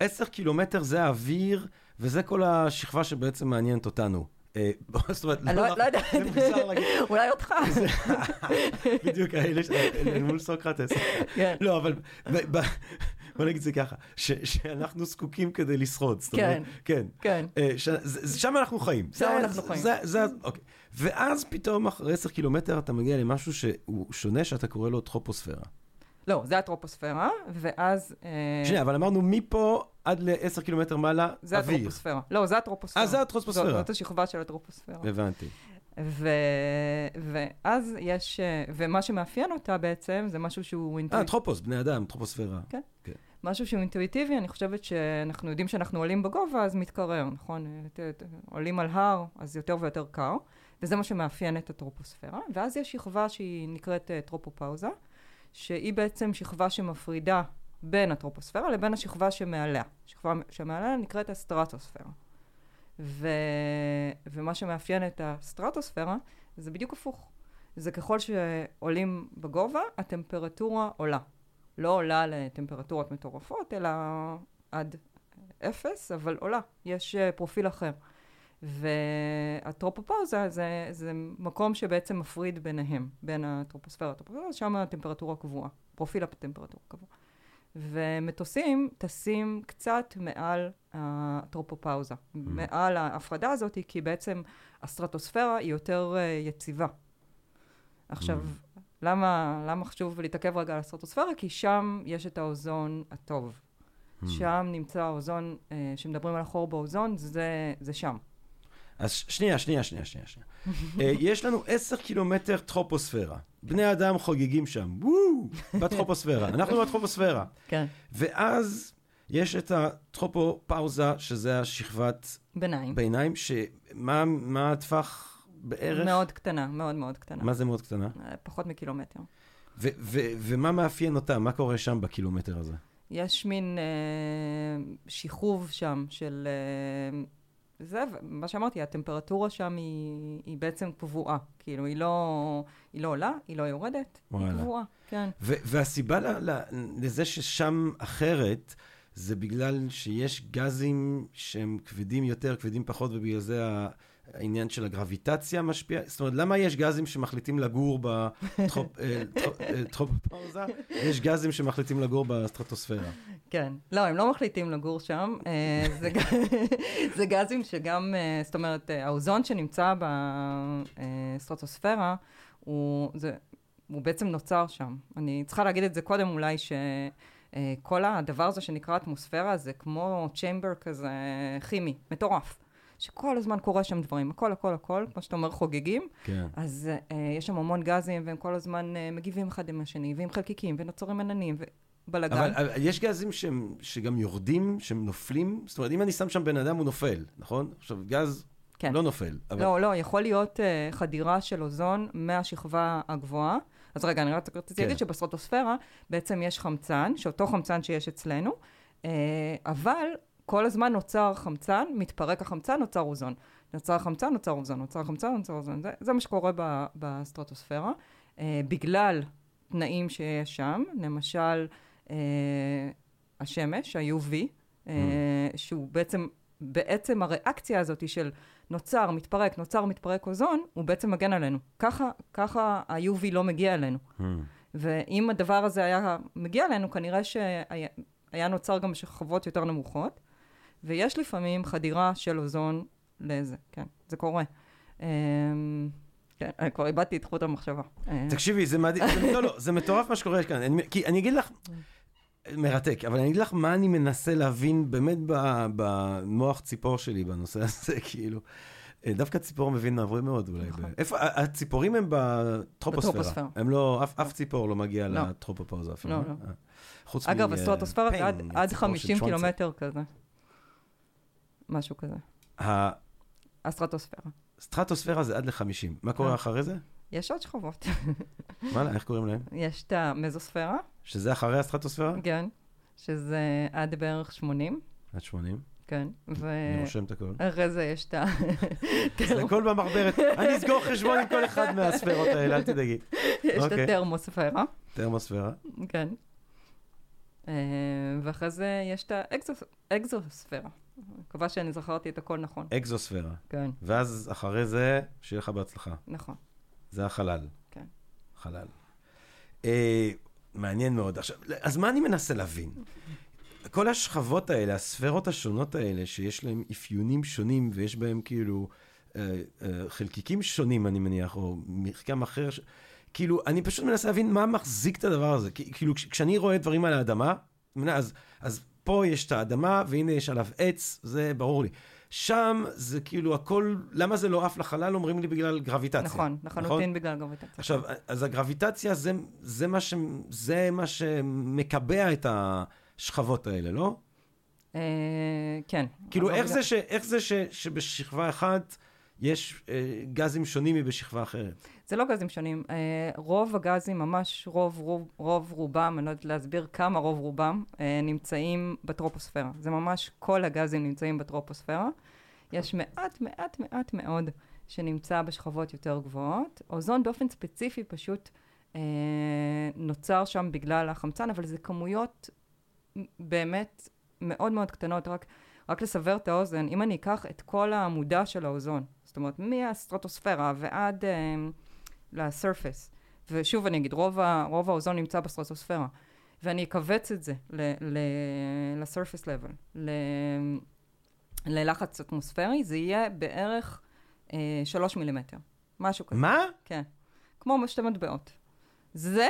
10 קילומטר זה האוויר, וזה כל השכבה שבעצם מעניינת אותנו. אה, זאת אומרת, לא, לא, לא יודעת, אולי אותך. בדיוק, האלה מול סוקרטס. כן. לא, אבל בוא נגיד זה ככה, שאנחנו זקוקים כדי לשרוד. כן, כן. כן. אה, שם אנחנו חיים. שם אנחנו חיים. אוקיי. ואז פתאום אחרי 10 קילומטר אתה מגיע למשהו שהוא שונה, שאתה קורא לו טרופוספירה. לא, זה הטרופוספירה, ואז... אה, שנייה, אבל אמרנו מפה עד ל-10 קילומטר מעלה, אוויר. זה הטרופוספירה. לא, זה הטרופוספירה. אה, זה הטרופוספירה. זאת, זאת השכבה של הטרופוספירה. הבנתי. ו... ואז יש, אה, ומה שמאפיין אותה בעצם, זה משהו שהוא אינטואיטיבי. אה, טרופוס, בני אדם, טרופוספירה. כן. כן. משהו שהוא אינטואיטיבי, אני חושבת שאנחנו יודעים שאנחנו עולים בגובה, אז מתקרר, נכון? עולים על הר, אז יותר ויותר קר, וזה מה שמאפיין את הטרופוספירה. ואז יש שכבה שהיא נקראת אה, טרופופאוזה. שהיא בעצם שכבה שמפרידה בין הטרופוספירה לבין השכבה שמעליה. השכבה שמעליה נקראת הסטרטוספירה. ו... ומה שמאפיין את הסטרטוספירה זה בדיוק הפוך. זה ככל שעולים בגובה, הטמפרטורה עולה. לא עולה לטמפרטורות מטורפות, אלא עד אפס, אבל עולה. יש אה, פרופיל אחר. והטרופופאוזה זה, זה מקום שבעצם מפריד ביניהם, בין הטרופוספירה לטרופוספירה, שם הטמפרטורה קבועה, פרופיל הטמפרטורה קבוע. ומטוסים טסים קצת מעל הטרופופאוזה, mm. מעל ההפרדה הזאת, כי בעצם הסטרטוספירה היא יותר uh, יציבה. עכשיו, mm. למה, למה חשוב להתעכב רגע על הסטרטוספירה? כי שם יש את האוזון הטוב. Mm. שם נמצא האוזון, uh, שמדברים על החור באוזון, זה, זה שם. אז שנייה, שנייה, שנייה, שנייה. uh, יש לנו עשר קילומטר טרופוספירה. בני אדם חוגגים שם, וואו, בטרופוספירה. אנחנו בטרופוספירה. כן. ואז יש את הטרופופאוזה, שזה השכבת... ביניים. ביניים, שמה מה הטווח בערך? מאוד קטנה, מאוד מאוד קטנה. מה זה מאוד קטנה? אה, פחות מקילומטר. ו- ו- ומה מאפיין אותה? מה קורה שם בקילומטר הזה? יש מין אה, שיחוב שם של... אה, זה, מה שאמרתי, הטמפרטורה שם היא, היא בעצם קבועה. כאילו, היא לא, היא לא עולה, היא לא יורדת, וואלה. היא קבועה, כן. ו- והסיבה ל- ל- לזה ששם אחרת, זה בגלל שיש גזים שהם כבדים יותר, כבדים פחות, ובגלל זה העניין של הגרביטציה משפיע? זאת אומרת, למה יש גזים שמחליטים לגור בטרופופאוזה? אה, אה, יש גזים שמחליטים לגור בסטרטוספירה. כן. לא, הם לא מחליטים לגור שם. אה, זה גזים שגם, זאת אומרת, האוזון שנמצא בסטרטוספירה, הוא, זה, הוא בעצם נוצר שם. אני צריכה להגיד את זה קודם אולי, שכל הדבר הזה שנקרא אטמוספירה זה כמו צ'יימבר כזה כימי, מטורף. שכל הזמן קורה שם דברים, הכל, הכל, הכל, כמו שאתה אומר, חוגגים. כן. אז uh, יש שם המון גזים, והם כל הזמן uh, מגיבים אחד עם השני, ועם חלקיקים, ונוצרים עננים, ובלאגן. אבל, אבל יש גזים שהם, שגם יורדים, שהם נופלים? זאת אומרת, אם אני שם שם בן אדם, הוא נופל, נכון? עכשיו, גז כן. לא נופל. אבל... לא, לא, יכול להיות uh, חדירה של אוזון מהשכבה הגבוהה. אז רגע, אני רק רציתי כן. להגיד שבסטרטוספירה בעצם יש חמצן, שאותו חמצן שיש אצלנו, uh, אבל כל הזמן נוצר חמצן, מתפרק החמצן, נוצר אוזון. נוצר חמצן, נוצר אוזון, נוצר חמצן, נוצר אוזון. זה, זה מה שקורה ב, בסטרטוספירה. Uh, בגלל תנאים שיש שם, למשל uh, השמש, ה-UV, uh, אה, mm. שהוא בעצם, בעצם הריאקציה הזאת של נוצר, מתפרק, נוצר, מתפרק אוזון, הוא בעצם מגן עלינו. ככה, ככה ה-UV לא מגיע אלינו. Mm. ואם הדבר הזה היה מגיע אלינו, כנראה שהיה נוצר גם בשכבות יותר נמוכות. ויש לפעמים חדירה של אוזון לזה, כן, זה קורה. אמ, כן, אני כבר איבדתי את חוט המחשבה. אה. תקשיבי, זה מדהים, לא, לא, זה מטורף מה שקורה כאן. כי אני אגיד לך, מרתק, אבל אני אגיד לך מה אני מנסה להבין באמת במוח ציפור שלי בנושא הזה, כאילו. אה, דווקא ציפור מבין מעברי מאוד אולי. נכון. איפה, הציפורים הם בטרופוספירה. הם לא, אף ציפור לא מגיע לא. לטרופופוזה אפילו. לא, לא. אה, אגב, הסטרטוספירה זה עד 50 קילומטר כזה. משהו כזה. הסטרטוספירה. סטרטוספירה זה עד ל-50. מה קורה אה. אחרי זה? יש עוד שכבות. וואלה, איך קוראים להם? יש את המזוספירה. שזה אחרי הסטרטוספירה? כן, שזה עד בערך 80. עד 80? כן, ו... אני רושם את הכל. אחרי זה יש את ה... זה הכל במחברת. אני אסגור חשבון עם כל אחד מהספירות האלה, אל תדאגי. יש את אוקיי. הטרמוספירה. טרמוספירה. כן. אה, ואחרי זה יש את האקזוספירה. מקווה שאני זכרתי את הכל נכון. אקזוספירה. כן. ואז אחרי זה, שיהיה לך בהצלחה. נכון. זה החלל. כן. חלל. אה, מעניין מאוד. עכשיו, אז מה אני מנסה להבין? כל השכבות האלה, הספרות השונות האלה, שיש להן אפיונים שונים ויש בהן כאילו אה, אה, חלקיקים שונים, אני מניח, או מחקם אחר, ש... כאילו, אני פשוט מנסה להבין מה מחזיק את הדבר הזה. כאילו, כשאני רואה דברים על האדמה, אז, אז פה יש את האדמה, והנה יש עליו עץ, זה ברור לי. שם זה כאילו הכל, למה זה לא עף לחלל? אומרים לי בגלל גרביטציה. נכון, לחלוטין נכון? בגלל גרביטציה. עכשיו, אז הגרביטציה זה, זה, מה ש, זה מה שמקבע את השכבות האלה, לא? אה, כן. כאילו, איך זה, ש, איך זה ש, שבשכבה אחת יש אה, גזים שונים מבשכבה אחרת? זה לא גזים שונים. Uh, רוב הגזים, ממש רוב, רוב, רוב רובם, אני לא יודעת להסביר כמה רוב רובם, uh, נמצאים בטרופוספירה. זה ממש כל הגזים נמצאים בטרופוספירה. יש מעט, מעט, מעט מאוד שנמצא בשכבות יותר גבוהות. אוזון באופן ספציפי פשוט uh, נוצר שם בגלל החמצן, אבל זה כמויות באמת מאוד מאוד קטנות. רק, רק לסבר את האוזן, אם אני אקח את כל העמודה של האוזון, זאת אומרת, מהסטרטוספירה ועד... Uh, לסרפס. ושוב אני אגיד, רוב, ה, רוב האוזון נמצא בסטרטוספירה. ואני אכווץ את זה לסרפס לבל, ללחץ אטמוספרי, זה יהיה בערך אה, שלוש מילימטר, משהו כזה. מה? כן. כמו שתי מטבעות. זה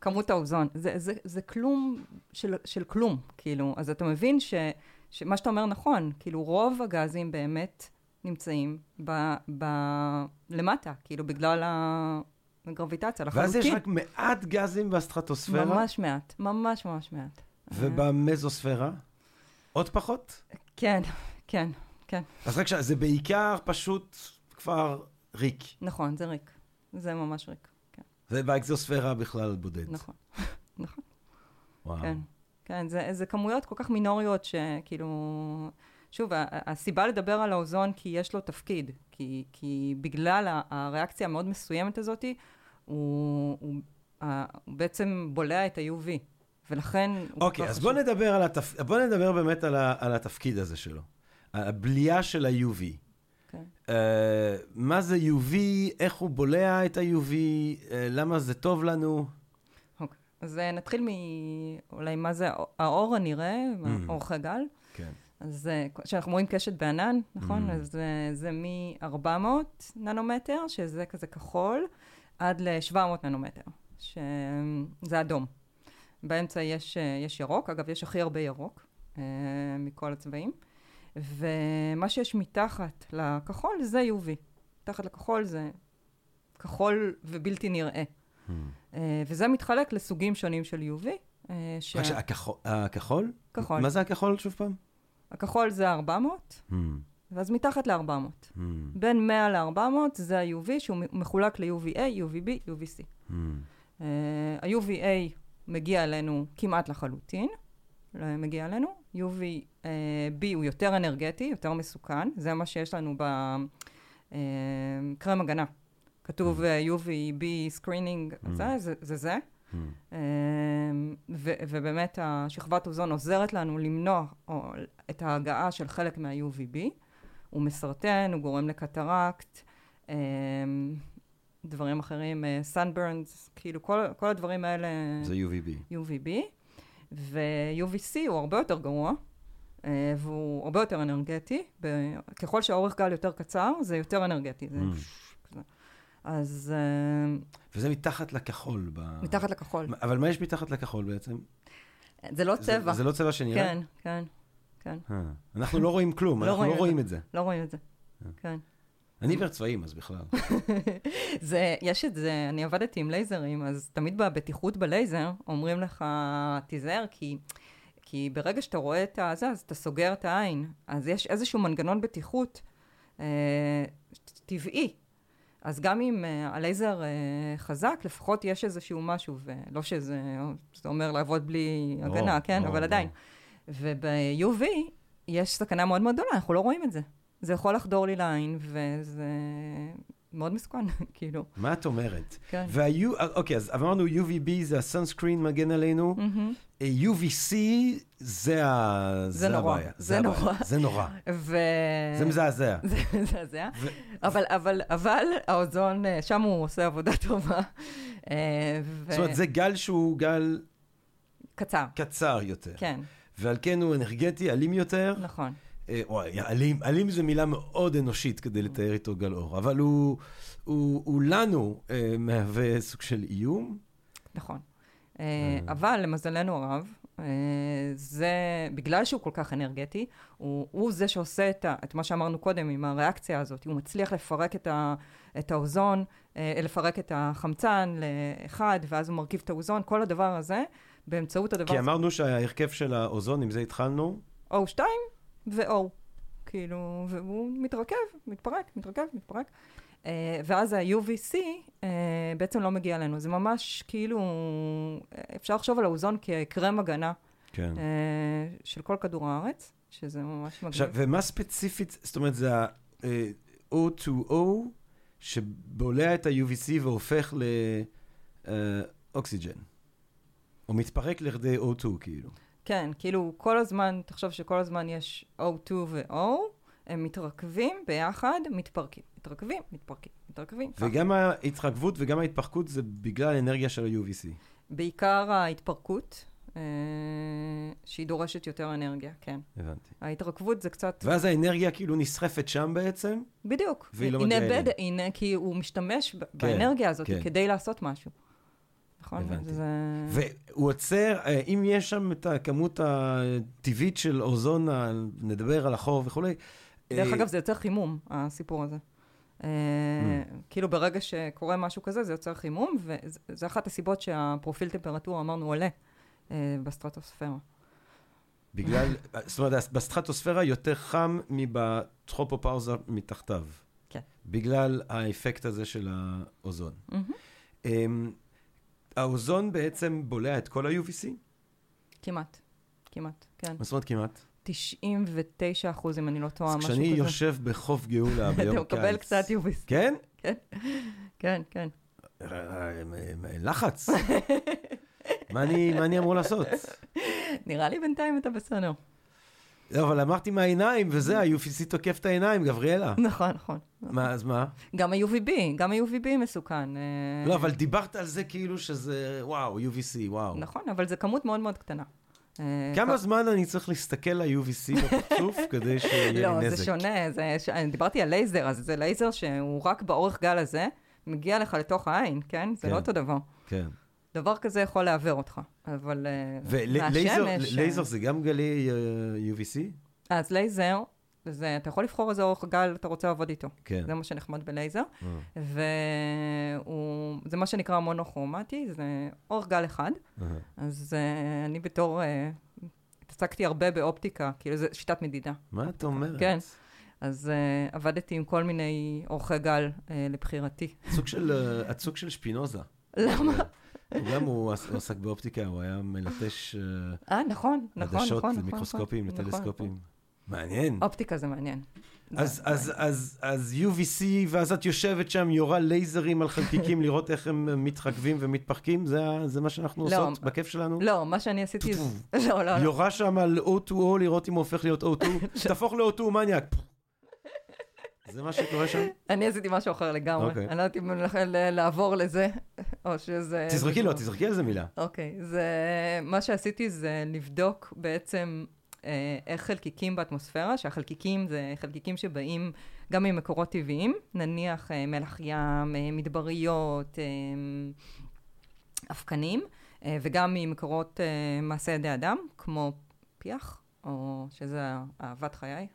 כמות האוזון. זה, זה, זה כלום של, של כלום, כאילו. אז אתה מבין ש, שמה שאתה אומר נכון, כאילו רוב הגזים באמת נמצאים ב, ב, למטה, כאילו בגלל הגרביטציה, לחלוטין. ואז יש רק מעט גזים בסטרטוספירה? ממש מעט, ממש ממש מעט. ובמזוספירה? עוד פחות? כן, כן, כן. אז רק זה בעיקר פשוט כבר ריק. נכון, זה ריק. זה ממש ריק, כן. ובאקזוספירה בכלל בודד. נכון, נכון. וואו. כן, כן, זה, זה כמויות כל כך מינוריות שכאילו... שוב, הסיבה לדבר על האוזון כי יש לו תפקיד, כי, כי בגלל הריאקציה המאוד מסוימת הזאת, הוא, הוא, הוא בעצם בולע את ה-UV, ולכן אוקיי, כך אז בוא. נדבר, על התפ... בוא נדבר באמת על, ה... על התפקיד הזה שלו. הבליעה של ה-UV. כן. Uh, מה זה UV, איך הוא בולע את ה-UV, uh, למה זה טוב לנו. אוקיי. אז אה, נתחיל מ... אולי מה זה האור- האור הנראה, Mm. אור חגל. אז אה, כשאנחנו רואים קשת בענן, נכון? Mm. אז אה, זה מ-400 ננומטר, שזה כזה כחול, עד ל-700 ננומטר, שזה אדום. באמצע יש, אה, יש ירוק, אגב, יש הכי הרבה ירוק אה, מכל הצבעים, ומה שיש מתחת לכחול זה UV. מתחת לכחול זה כחול ובלתי נראה. Hmm. אה, וזה מתחלק לסוגים שונים של UV. אה, רק שהכחול? הכחול? כחול. מה זה הכחול שוב פעם? הכחול זה 400, Hmm. ואז מתחת ל-400. Hmm. בין 100 ל-400 זה ה-UV, שהוא מחולק ל-UVA, UVB, UVC. Hmm. Uh, ה-UVA מגיע אלינו כמעט לחלוטין, לא מגיע אלינו. UVB הוא יותר אנרגטי, יותר מסוכן, זה מה שיש לנו בקרם הגנה. כתוב uh, UVB screening, Mm. זה, זה זה. זה. Hmm. אה, ו- ובאמת השכבת אוזון עוזרת לנו למנוע או, את ההגעה של חלק מה-UVB. הוא מסרטן, הוא גורם לקטרקט, אה, דברים אחרים, אה, sunburns, כאילו כל, כל הדברים האלה, זה UVB. UVB. ו-UVC הוא הרבה יותר גרוע, אה, והוא הרבה יותר אנרגטי. ככל שהאורך גל יותר קצר, זה יותר אנרגטי. זה Mm. אז אה, וזה מתחת לכחול. ב... מתחת לכחול. אבל מה יש מתחת לכחול בעצם? זה לא זה- צבע. זה לא צבע שנראה? כן, כן, כן. אה. אנחנו לא רואים כלום, לא אנחנו לא רואים את זה. לא רואים את זה. אה. כן. אני עיוור צבעים, אז בכלל. זה, יש את זה, אני עבדתי עם לייזרים, אז תמיד בבטיחות בלייזר אומרים לך, תיזהר, כי, כי ברגע שאתה רואה את הזה, אז אתה סוגר את העין. אז יש איזשהו מנגנון בטיחות אה, טבעי. אז גם אם אה, הלייזר אה, חזק, לפחות יש איזשהו משהו, ולא שזה זה אומר לעבוד בלי הגנה, כן? ברור, אבל עדיין. וב-UV יש סכנה מאוד מאוד גדולה, אנחנו לא רואים את זה. זה יכול לחדור לי לעין, וזה מאוד מסוכן, כאילו, מה את אומרת? כן. וה-U... אוקיי, אז אמרנו UVB זה הסונסקרין מגן עלינו, מהמם. אה, UVC זה ה... זה נורא, הבעיה. זה הבעיה. נורא. זה נורא. ו... זה מזעזע. זה מזעזע. ו- אבל, אבל, אבל האוזון, אה, שם הוא עושה עבודה טובה. אה, ו- זאת אומרת, זה גל שהוא גל קצר, קצר יותר. כן, ועל כן הוא אנרגטי, אלים יותר. נכון. אה, וואי, אלים, אלים זה מילה מאוד אנושית כדי לתאר איתו גל אור, אבל הוא, הוא, הוא לנו אה, מהווה סוג של איום. נכון. אה, אבל למזלנו הרב, אה, זה, בגלל שהוא כל כך אנרגטי, הוא, הוא זה שעושה את, ה, את מה שאמרנו קודם עם הריאקציה הזאת. הוא מצליח לפרק את, ה, את האוזון, אה, לפרק את החמצן לאחד, ואז הוא מרכיב את האוזון, כל הדבר הזה, באמצעות הדבר כי הזה. אמרנו שההרכב של האוזון, עם זה התחלנו, O2 ו-O. כאילו, והוא מתרכב, מתפרק, מתרכב, מתפרק. Uh, ואז ה-UVC uh, בעצם לא מגיע אלינו. זה ממש כאילו, אפשר לחשוב על האוזון כקרם הגנה כן. uh, של כל כדור הארץ, שזה ממש מגניב. עכשיו, ומה ספציפית, זאת אומרת, זה ה-O2O שבולע את ה-UVC והופך לאוקסיגן. או מתפרק לכדי O2, כאילו. כן, כאילו, כל הזמן, תחשוב שכל הזמן יש O2 ו-O, הם מתרכבים ביחד, מתפרקים. מתרכבים, מתפרקים, מתרכבים. וגם ההתרכבות וגם ההתפרקות זה בגלל האנרגיה של ה-UVC. בעיקר ההתפרקות, אה, שהיא דורשת יותר אנרגיה, כן. הבנתי. ההתרכבות זה קצת... ואז האנרגיה כאילו נסחפת שם בעצם, בדיוק. והיא לא מגיעה אלינו. היא, כי הוא משתמש ב- באנרגיה הזאת כן. כדי לעשות משהו. נכון? הבנתי. זה... והוא עוצר, אה, אם יש שם את הכמות הטבעית של אוזון, נדבר על החור וכולי. דרך אה, אגב, זה יוצר חימום, הסיפור הזה. אה, Mm. כאילו ברגע שקורה משהו כזה, זה יוצר חימום, וזה אחת הסיבות שהפרופיל טמפרטורה, אמרנו, עולה בסטרטוספירה. בגלל, זאת אומרת, בסטרטוספירה יותר חם מבטרופופאוזה מתחתיו. כן. בגלל האפקט הזה של האוזון. מהמם. האוזון בעצם בולע את כל ה-UVC? כמעט, כמעט, כן. מה זאת אומרת כמעט? 99 אחוז, אם אני לא טועה, אז משהו כשאני כזה. יושב בחוף גאולה ביום אתה קיץ... מקבל קצת UVC. כן? כן, כן. אה, לחץ. מה אני מה אני אמור לעשות? נראה לי בינתיים אתה בסדר. לא, אבל אמרתי מהעיניים, וזה, ה-UVC תוקף את העיניים, גבריאלה. נכון, נכון. מה, אז מה? גם ה-UVB, גם ה-UVB מסוכן. אה, לא, אבל דיברת על זה כאילו שזה, וואו, UVC, וואו. נכון, אבל זו כמות מאוד מאוד קטנה. אה, כמה זמן אני צריך להסתכל ל-UVC בפרצוף כדי שיהיה לי לא, נזק? זה שונה, זה, ש... אני דיברתי על לייזר, אז זה לייזר שהוא רק באורך גל הזה, מגיע לך לתוך העין, כן? זה כן. לא אותו דבר. כן. דבר כזה יכול לעוור אותך, אבל אה, ולייזר מהשמש, לייזר אה, זה גם גלי אה, UVC? אז לייזר, זה, אתה יכול לבחור איזה אורך גל אתה רוצה לעבוד איתו. כן. זה מה שנחמד בלייזר. אה, וזה מה שנקרא מונוכרומטי, זה אורך גל אחד. אה. אז אה, אני בתור, אה, התעסקתי הרבה באופטיקה, כאילו זו שיטת מדידה. מה את אומרת? כן. אז uh, עבדתי עם כל מיני אורכי גל uh, לבחירתי. סוג של, את סוג של שפינוזה. למה? הוא גם הוא עס- הוא עסק באופטיקה, הוא היה מלטש אה, אה, נכון, נכון, עדשות נכון. נכון, למיקרוסקופים, נכון, לטלסקופים. נכון. מעניין. אופטיקה זה מעניין. אז, זה- אז, אז, אז UVC, ואז את יושבת שם, יורה לייזרים על חלקיקים, לראות איך הם מתחכבים ומתפרקים? זה, מה שאנחנו לא. עושות בכיף שלנו? לא, מה שאני עשיתי... לא, לא, לא. יורה שם על O2O, לראות אם הוא הופך להיות O2, תהפוך ל-O2 מניאק. זה מה שקורה שם? אני עשיתי משהו אחר לגמרי. אוקיי. אני לא יודעת אם אני הולכת לעבור לזה, או שזה... תזרקי לו, תזרקי על זה מילה. אוקיי, זה... מה שעשיתי זה לבדוק בעצם אה, איך חלקיקים באטמוספירה, שהחלקיקים זה חלקיקים שבאים גם ממקורות טבעיים, נניח אה, מלח ים, אה, מדבריות, אבקנים, וגם ממקורות מעשה ידי אדם, כמו פיח, או שזה אהבת חיי,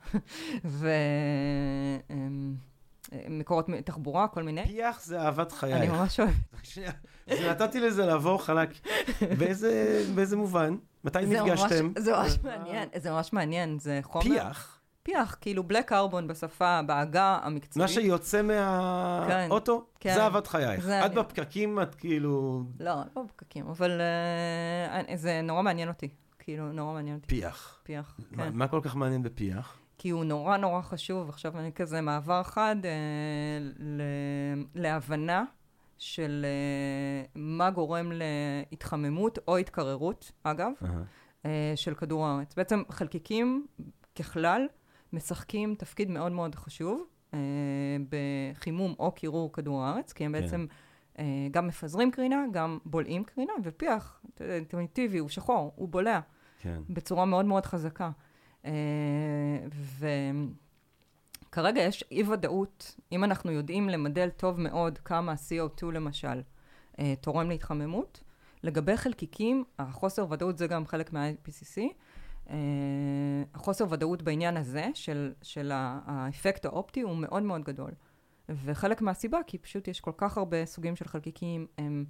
ומקורות תחבורה, כל מיני. פיח זה אהבת אני חייך. ממש אוהבת. שנייה, נתתי לזה לעבור חלק. באיזה באיזה מובן? מתי זה ממש- נפגשתם? זה ממש מעניין, זה ממש מעניין, זה חומר... פיח? פיח, כאילו בלק קרבון בשפה, בעגה המקצועית. מה שיוצא מהאוטו? כן. זה אהבת חייך. זה את אני- בפקקים, את כאילו... לא, לא בפקקים, אבל אני- זה נורא מעניין אותי. כאילו, נורא מעניין אותי. פיח. פיח, מה- כן. מה כל כך מעניין בפיח? כי הוא נורא נורא חשוב. עכשיו אני כזה מעבר חד אה, ל- להבנה של אה, מה גורם להתחממות או התקררות, אגב, אהה. אה, של כדור הארץ. בעצם חלקיקים, ככלל, משחקים תפקיד מאוד מאוד חשוב אה, בחימום או קירור כדור הארץ, כי הם כן. בעצם אה, גם מפזרים קרינה, גם בולעים קרינה, ופיח, אינטואיטיבי, הוא שחור, הוא בולע כן. בצורה מאוד מאוד חזקה. אה, וכרגע יש אי-ודאות, אם אנחנו יודעים למדל טוב מאוד כמה ה-CO2 למשל אה, תורם להתחממות, לגבי חלקיקים, החוסר ודאות זה גם חלק מה-IPCC, אה, החוסר ודאות בעניין הזה של, של האפקט האופטי הוא מאוד מאוד גדול. וחלק מהסיבה, כי פשוט יש כל כך הרבה סוגים של חלקיקים, הם,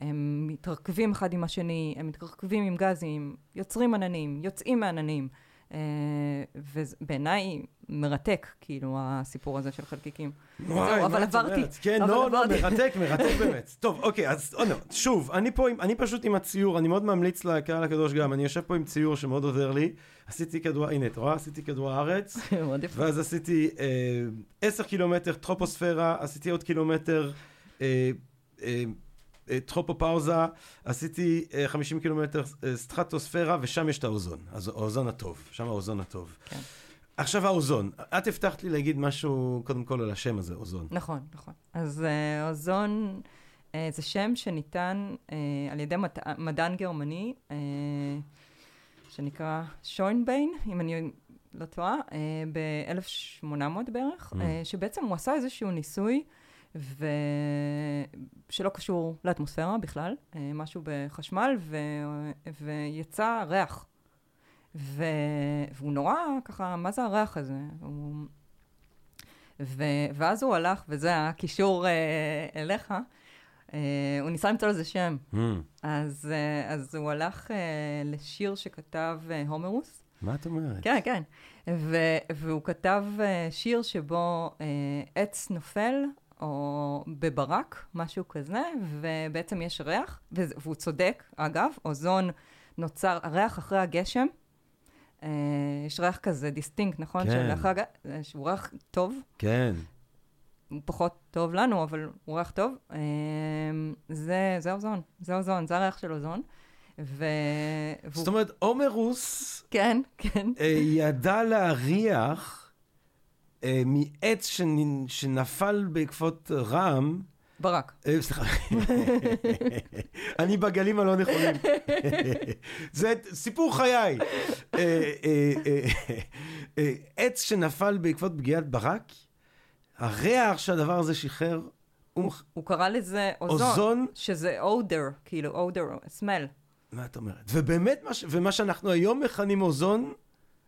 הם מתרכבים אחד עם השני, הם מתרכבים עם גזים, יוצרים עננים, יוצאים מעננים. אה, ובעיניי מרתק, כאילו, הסיפור הזה של חלקיקים. וואי, זהו, אבל עברתי. כן, לא, לא. מרתק, מרתק באמת. טוב, אוקיי, אז שוב, אני פה, אני פשוט עם הציור, אני מאוד ממליץ לקהל הקדוש גם, אני יושב פה עם ציור שמאוד עוזר לי. עשיתי כדור, הנה, את רואה? עשיתי כדור הארץ. ואז עשיתי אה, 10 קילומטר טרופוספירה, עשיתי עוד קילומטר אה, אה, אה, טרופופאוזה, עשיתי אה, 50 קילומטר אה, סטרטוספירה, ושם יש את האוזון, אז האוזון הטוב, שם האוזון הטוב. כן. עכשיו האוזון, את הבטחת לי להגיד משהו קודם כל על השם הזה, אוזון. נכון, נכון. אז אה, אוזון אה, זה שם שניתן אה, על ידי מדען גרמני, אה, שנקרא שוינביין, אם אני לא טועה, אה, ב-1800 בערך, Mm. אה, שבעצם הוא עשה איזשהו ניסוי, ו... שלא קשור לאטמוספירה בכלל, אה, משהו בחשמל, ו... ויצא ריח. ו... והוא נורא ככה, מה זה הריח הזה? הוא... ו... ואז הוא הלך, וזה הקישור אה, אליך, אה, הוא ניסה למצוא לזה שם. Hmm, אז, אה, אז הוא הלך אה, לשיר שכתב אה, הומרוס. מה את אומרת? כן, כן. ו, והוא כתב אה, שיר שבו אה, עץ נופל, או בברק, משהו כזה, ובעצם יש ריח, והוא צודק, אגב, אוזון נוצר, הריח אחרי הגשם, אה, יש ריח כזה דיסטינקט, נכון? כן. שלאחר אה, שהוא ריח טוב, כן. הוא פחות טוב לנו, אבל הוא ריח טוב. אה, זה, זה אוזון, זה אוזון, זה הריח של אוזון. ו... זאת אומרת, עומר רוס כן, כן. אה, ידע להריח אה, מעץ שנ- שנפל בעקבות רעם, ברק. אה, סליחה, אני בגלים הלא נכונים. זה סיפור חיי. אה, אה, אה, אה, עץ שנפל בעקבות פגיעת ברק, הריח שהדבר הזה שחרר, הוא הוא קרא לזה אוזון, אוזון, שזה אודר, כאילו אודר, סמל. מה את אומרת? ובאמת, מה ש- ומה שאנחנו היום מכנים אוזון,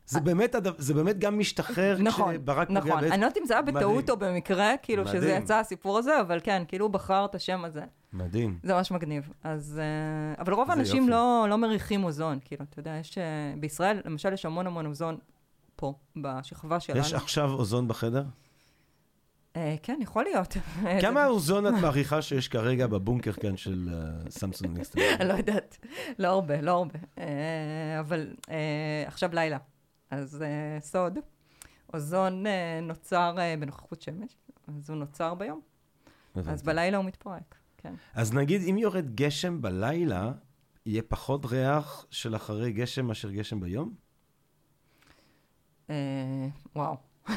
זה באמת, הדבר- זה באמת גם משתחרר נכון, כשברק פוגע נכון. בעץ. אני לא יודעת אם זה היה בטעות. או במקרה, כאילו שזה מדהים. יצא הסיפור הזה, אבל כן, כאילו הוא בחר את השם הזה. מדהים. זה ממש מגניב. אז... אה, אבל רוב האנשים. לא, לא מריחים אוזון, כאילו, אתה יודע, יש... אה, בישראל, למשל, יש המון המון אוזון פה, בשכבה שלנו. יש עכשיו אוזון בחדר? אה, כן, יכול להיות. אה, כמה אוזון את מעריכה שיש כרגע בבונקר כאן של אה, סמסונג נסטר? אני לא יודעת. לא הרבה, לא הרבה. אה, אבל אה, עכשיו לילה. אז אה, סוד, אוזון אה, נוצר אה, בנוכחות שמש, אז הוא נוצר ביום. אז בלילה הוא מתפרק, כן. אז נגיד, אם יורד גשם בלילה, יהיה פחות ריח של אחרי גשם מאשר גשם ביום? וואו.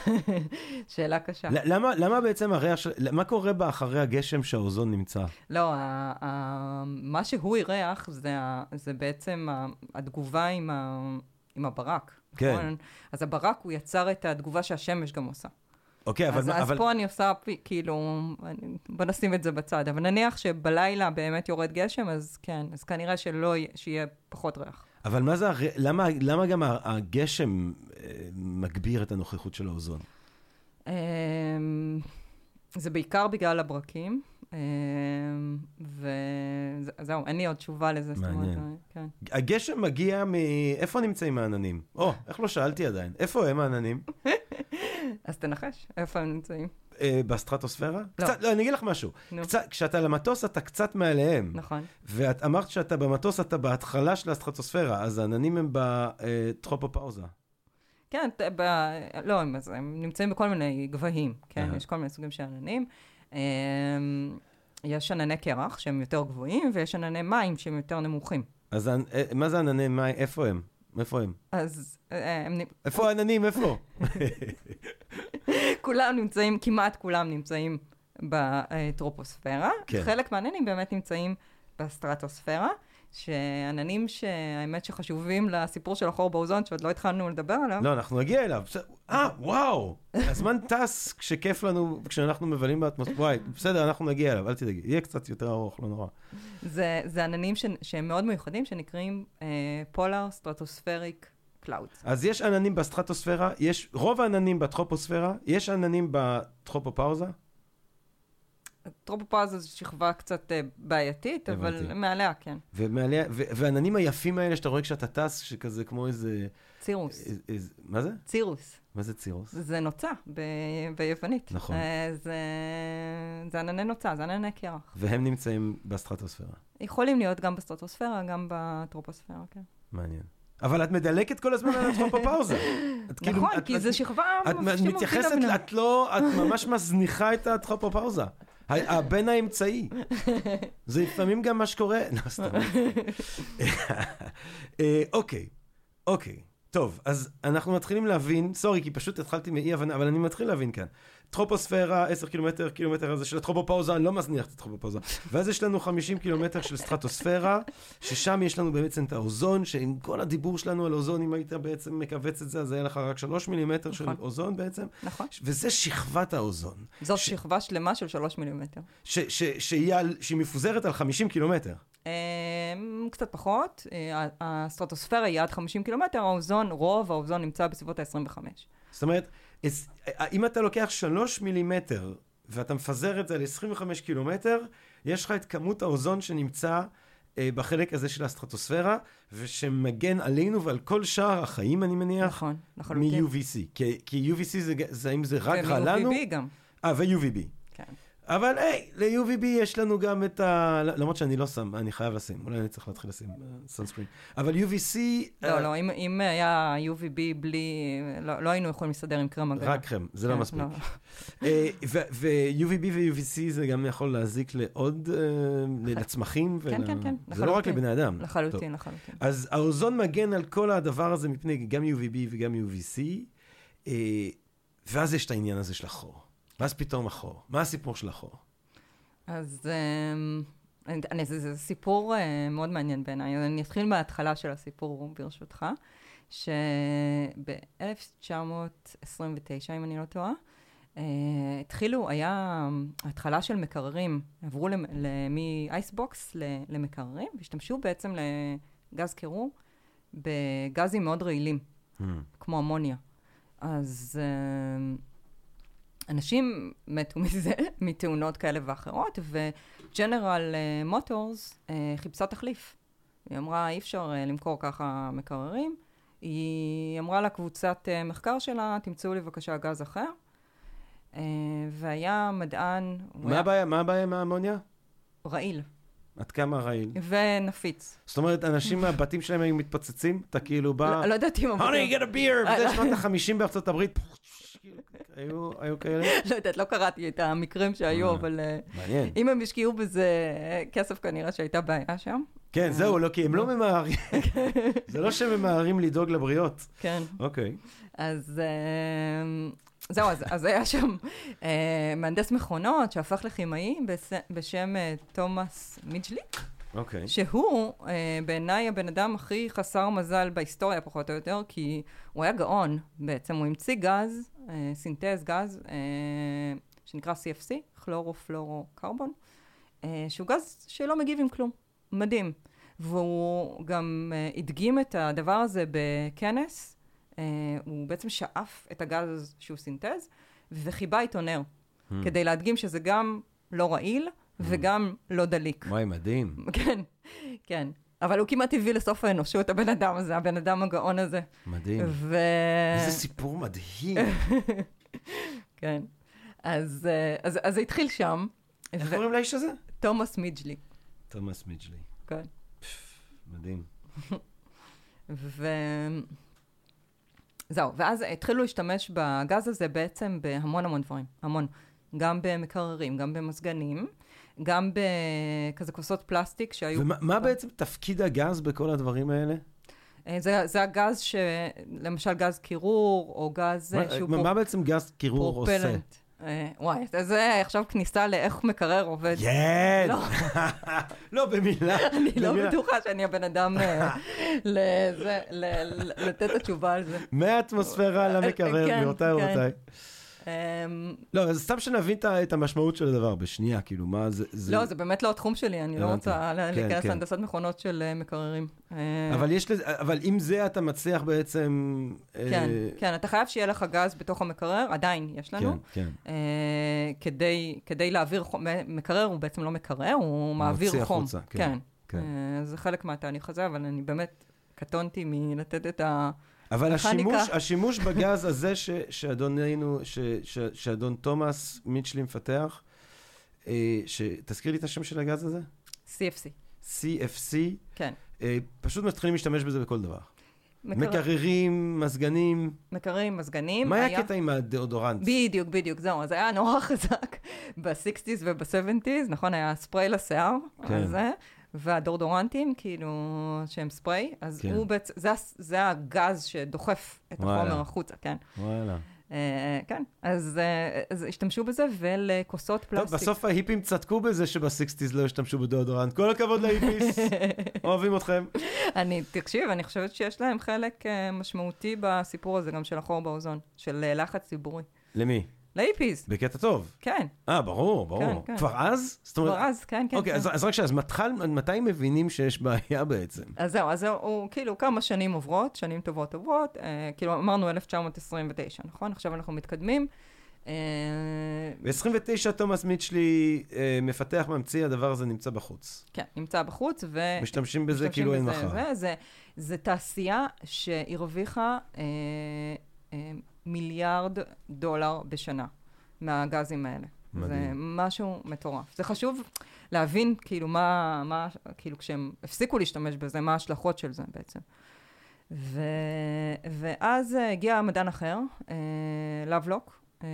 שאלה קשה. למה, למה בעצם הריח של... מה קורה באחרי הגשם שהאוזון נמצא? לא, ה- ה- מה שהוא אירח זה, ה- זה בעצם ה- התגובה עם, ה- עם הברק. כן. נכון? אז הברק, הוא יצר את התגובה שהשמש גם עושה. אוקיי, אבל... אז, מה- אז אבל... פה אני עושה, כאילו, אני, בוא נשים את זה בצד. אבל נניח שבלילה באמת יורד גשם, אז כן, אז כנראה שלא, יהיה- שיהיה פחות ריח. אבל מה זה... למה, למה גם הגשם אה, מגביר את הנוכחות של האוזון? אמ, זה בעיקר בגלל הברקים, וזהו, אין לי עוד תשובה לזה. מעניין. כן. הגשם מגיע מ... איפה נמצאים העננים? או, איך לא שאלתי עדיין. איפה הם העננים? אז תנחש, איפה הם נמצאים? אה, בסטרטוספירה? לא. קצת, לא, אני אגיד לך משהו. נו. קצת, כשאתה על המטוס, אתה קצת מעליהם. נכון. ואת אמרת שאתה במטוס, אתה בהתחלה של הסטרטוספירה, אז העננים הם בטרופופאוזה. כן, ב... לא, הם, הם נמצאים בכל מיני גבהים, כן? יש כל מיני סוגים של עננים. אמ, יש ענני קרח שהם יותר גבוהים, ויש ענני מים שהם יותר נמוכים. אז אה, מה זה ענני מים? איפה הם? איפה הם? אז אה, הם, איפה העננים? איפה? כולם נמצאים, כמעט כולם נמצאים בטרופוספירה. כן. חלק מהעננים באמת נמצאים בסטרטוספירה, שעננים שהאמת שחשובים לסיפור של החור באוזון, שעוד לא התחלנו לדבר עליו. לא, אנחנו נגיע אליו. אה, וואו! הזמן טס כשכיף לנו, כשאנחנו מבלים באטמוספירה. וואי, בסדר, אנחנו נגיע אליו, אל תדאגי. יהיה קצת יותר ארוך, לא נורא. זה, זה עננים ש, שהם מאוד מיוחדים, שנקראים polar stratospheric clouds. אז יש עננים בסטרטוספירה, יש רוב העננים בטרופוספירה, יש עננים בטרופופאוזה. טרופופאזה זו שכבה קצת אה, בעייתית, אבל הבנתי. מעליה, כן. ומעליה, והעננים היפים האלה שאתה רואה כשאתה טס, שכזה כמו איזה... צירוס. איזה- מה זה? צירוס. מה זה צירוס? זה נוצה ב- ביוונית. נכון. אה, זה, זה ענני נוצה, זה ענני קרח. והם נמצאים בסטרטוספירה. יכולים להיות גם בסטרטוספירה, גם בטרופוספירה, כן. מעניין. אבל את מדלקת כל הזמן על הטרופופאוזה. את כאילו- נכון, כי זו שכבה את מתייחסת. את לא, את ממש מזניחה את הטרופופאוזה. הבן האמצעי. זה לפעמים גם מה שקורה. לא, סתם. אה, אוקיי, אוקיי. טוב, אז אנחנו מתחילים להבין, סורי, כי פשוט התחלתי מאי הבנה, אבל אני מתחיל להבין כאן. טרופוספירה, 10 קילומטר, קילומטר הזה של הטרופופאוזה, אני לא מזניח את הטרופופאוזה. ואז יש לנו 50 קילומטר של סטרטוספירה, ששם יש לנו בעצם את האוזון, שעם כל הדיבור שלנו על אוזון, אם היית בעצם מכווץ את זה, אז היה לך רק 3 מילימטר של נכון. אוזון בעצם, נכון. וזה שכבת האוזון, זאת ש- שכבה שלמה של שלוש מילימטר. ש- ש- שהיא על- שהיא מפוזרת על 50 קילומטר. אה, קצת פחות, אה, הסטרטוספירה היא עד 50 קילומטר, האוזון, רוב האוזון נמצא בסביבות ה-25. זאת אומרת, אם אתה לוקח 3 מילימטר ואתה מפזר את זה ל-25 קילומטר, יש לך את כמות האוזון שנמצא אה, בחלק הזה של הסטרטוספירה, ושמגן עלינו ועל כל שאר החיים, אני מניח, נכון, לחלוטין. מ-UVC. כי, כי UVC זה, זה האם זה רק רע לנו? ו-UVB גם, אה, ו-UVB. אבל היי, ל-UVB יש לנו גם את ה... למרות שאני לא שם, אני חייב לשים, אולי אני צריך להתחיל לשים סונסקרין. אבל UVC... לא, אה, לא, אם, היה UVB בלי... לא, לא היינו יכולים להסתדר עם קרם הגנה. רק קרם, זה לא כן, מספיק. אה, ו-UVB ו-UVC זה גם יכול להזיק לעוד, אה, לצמחים. כן, כן, כן, זה לא רק. לבני אדם. לחלוטין, לחלוטין. אז האוזון מגן על כל הדבר הזה מפני גם UVB וגם UVC, אה, ואז יש את העניין הזה של החור. ואז פתאום החור. מה הסיפור של החור? אז אמ, אני, זה, זה סיפור אה, מאוד מעניין בעיניי. אני אתחיל מההתחלה של הסיפור, ברשותך, שב-1929, אם אני לא טועה, אה, התחילו, היה התחלה של מקררים, עברו מאייסבוקס למקררים, והשתמשו בעצם לגז קירור בגזים מאוד רעילים. כמו אמוניה. אז אה, אנשים מתו מזה, מתאונות כאלה ואחרות, וג'נרל מוטורס חיפשה תחליף. היא אמרה, אי אפשר אה, למכור ככה מקררים. היא אמרה לקבוצת אה, מחקר שלה, תמצאו לי בבקשה גז אחר. אה, והיה מדען, מה היה הבעיה? מה הבעיה עם האמוניה? רעיל עד כמה רעיל? ונפיץ. זאת אומרת, אנשים מהבתים שלהם היו מתפוצצים? אתה כאילו בא... לא, לא יודעת אם... honey, get a beer! אה, וזה לא. שנות ה-50 בארצות הברית. כאילו, היו- היו כאלה? לא יודעת, לא קראתי את המקרים שהיו, אה. אבל... אה, מעניין. אם הם השקיעו בזה כסף, כנראה שהייתה בעיה שם. כן, זהו, לא, כי הם לא ממהרים. זה לא שהם ממהרים לדאוג לבריות. כן. אוקיי. אז אה, זהו, אז, אז היה שם אה, מהנדס מכונות שהפך לכימאי בס, בשם אה, תומאס מיג'לי, אוקיי. שהוא אה, בעיניי הבן אדם הכי חסר מזל בהיסטוריה, פחות או יותר, כי הוא היה גאון בעצם, הוא המציא גז, אה, סינתז גז, אה, שנקרא CFC, כלורו-פלורו-קרבון, אה, שהוא גז שלא מגיב עם כלום. מדהים. והוא גם הדגים את הדבר הזה בכנס, הוא בעצם שאף את הגז שהוא סינתז, וחיבה איתו נר, Hmm. כדי להדגים שזה גם לא רעיל וגם לא דליק. וואי, מדהים. כן, כן. אבל הוא כמעט הביא לסוף האנושות, הבן אדם הזה, הבן אדם הגאון הזה. מדהים. ו... איזה סיפור מדהים. כן. אז, אה, אז, אז זה התחיל שם. איך קוראים לאיש הזה? תומאס מיג'לי. תומאס מיג'לי. כן. מדהים. ו... זהו, ואז התחילו להשתמש בגז הזה בעצם בהמון המון דברים, המון. גם במקררים, גם במזגנים, גם בכזה כוסות פלסטיק שהיו... ומה מה בעצם תפקיד הגז בכל הדברים האלה? אה, זה, זה הגז ש... למשל גז קירור, או גז אה, מה- שהוא מה בעצם גז קירור עושה? פרופלנט. אה, וואי, זה- זה עכשיו כניסה לאיך מקרר עובד. כן! לא. לא, במילה. אני לא. בטוחה שאני הבן אדם לתת את התשובה על זה. מהאטמוספירה למקרר, כן, גבירותיי כן. ורבותיי. אמ, לא, אז סתם שנבין את המשמעות של הדבר בשנייה, כאילו, מה זה... לא, זה באמת לא התחום שלי, אני לא. רוצה כן, להיכנס כן. להנדסת מכונות של אה, מקררים. אה, אבל יש לזה, אבל עם זה אתה מצליח בעצם... אה, כן, כן, אתה חייב שיהיה לך גז בתוך המקרר, עדיין יש לנו. כן, כן. כדי, להעביר חום, מקרר הוא בעצם לא מקרר, הוא מעביר מוציא חום. החוצה, כן, כן. כן. אה, זה חלק מהתהליך הזה, אבל אני באמת קטונתי מלתת את ה... אבל. השימוש, השימוש בגז הזה ש, שאדוננו, ש, ש, שאדון תומאס מיטשלי מפתח, אה, ש, תזכיר לי את השם של הגז הזה? CFC, CFC, כן. אה, פשוט מתחילים להשתמש בזה בכל דבר. מקרר- מקררים, מזגנים, מקררים, מזגנים. מה היה הקטע עם הדאודורנט? בדיוק, בדיוק, זהו. אז היה נורא חזק ב-60's וב-70's, נכון? היה ספרי לשיער, כן. על זה, והדורדורנטים, כאילו, שהם ספרי, אז כן. הוא בעצם, זה, זה הגז שדוחף את וואלה. החומר החוצה, כן. וואלה. אה, כן, אז, אה, אז השתמשו בזה, ולכוסות טוב, פלסטיק. בסוף ההיפים צדקו בזה שבסיקסטיז לא השתמשו בדאודורנט. כל הכבוד להיפיס, אוהבים אתכם. אני, תקשיב, אני חושבת שיש להם חלק אה, משמעותי בסיפור הזה, גם של החור באוזון, של אה, לחץ ציבורי. למי? להיפיס, בקטע טוב. כן, אה, ברור, ברור. כן, כן. כבר אז? זאת אומרת, כבר אז, כן, כן. אוקיי, כן. אז, אז רק שנייה, אז מתחל, מתי מבינים שיש בעיה בעצם? אז זהו, אז זהו, הוא כאילו כמה שנים עוברות, שנים טובות עוברות, אה, כאילו אמרנו 1929, נכון? עכשיו אנחנו מתקדמים. אה, ב-29 תומאס מיטשלי אה, מפתח, ממציא, הדבר הזה נמצא בחוץ. כן, נמצא בחוץ, ו... משתמשים בזה כאילו אין מחר. זה, זה, זה תעשייה שהרוויחה אה, אה, מיליארד דולר בשנה מהגזים האלה. זה מדהים. משהו מטורף. זה חשוב להבין, כאילו, מה, מה, כאילו, כשהם הפסיקו להשתמש בזה, מה ההשלכות של זה בעצם. ו, ואז אה, הגיע מדען אחר, אה, לבלוק, אה,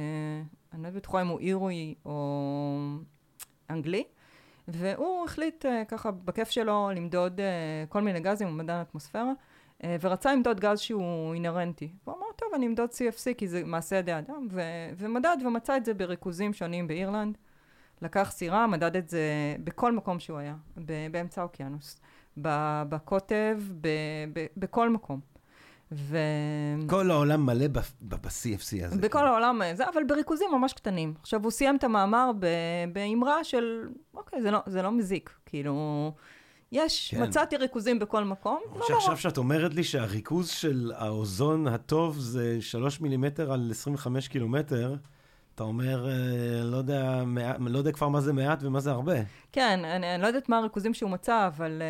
אני לא יודעת בטוחה אם הוא אירוי או אנגלי, והוא החליט אה, ככה בכיף שלו למדוד אה, כל מיני גזים, הוא מדען אטמוספירה, ורצה למדוד גז שהוא אינהרנטי. הוא אמר, טוב, אני אמדוד CFC כי זה מעשה ידי אדם, ו- ומדד ומצא את זה בריכוזים שונים באירלנד. לקח סירה, מדד את זה בכל מקום שהוא היה, ב- באמצע האוקיינוס, ב- בקוטב, ב- ב- בכל מקום. ו... כל העולם מלא ב-CFC הזה. בכל העולם זה, אבל בריכוזים ממש קטנים. עכשיו, הוא סיים את המאמר ב- באמרה של, אוקיי, זה לא, זה לא מזיק. כאילו, יש, כן. מצאתי ריכוזים בכל מקום, לא נורא. שעכשיו שאת אומרת לי שהריכוז של האוזון הטוב זה 3 מילימטר על 25 קילומטר, אתה אומר, אה, לא יודע, לא יודע כבר מה זה מעט ומה זה הרבה. כן, אני, אני לא יודעת מה הריכוזים שהוא מצא, אבל,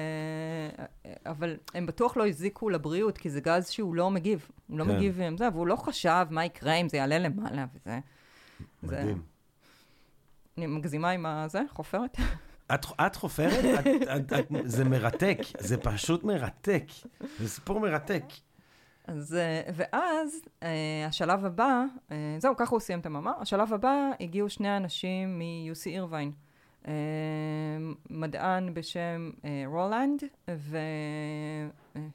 אה, אבל הם בטוח לא הזיקו לבריאות, כי זה גז שהוא לא מגיב. הוא לא כן. מגיב עם זה, והוא לא חשב מה יקרה אם זה יעלה למעלה וזה. זה- מדהים. אני מגזימה עם הזה, חופרת. את, את חופרת? את, את, את, זה מרתק, זה פשוט מרתק. זה סיפור מרתק. אז, אה, ואז אה, השלב הבא, אה, זהו, ככה הוא סיים את המאמר. השלב הבא, הגיעו שני אנשים מ-UC אירווין. מדען בשם רולנד,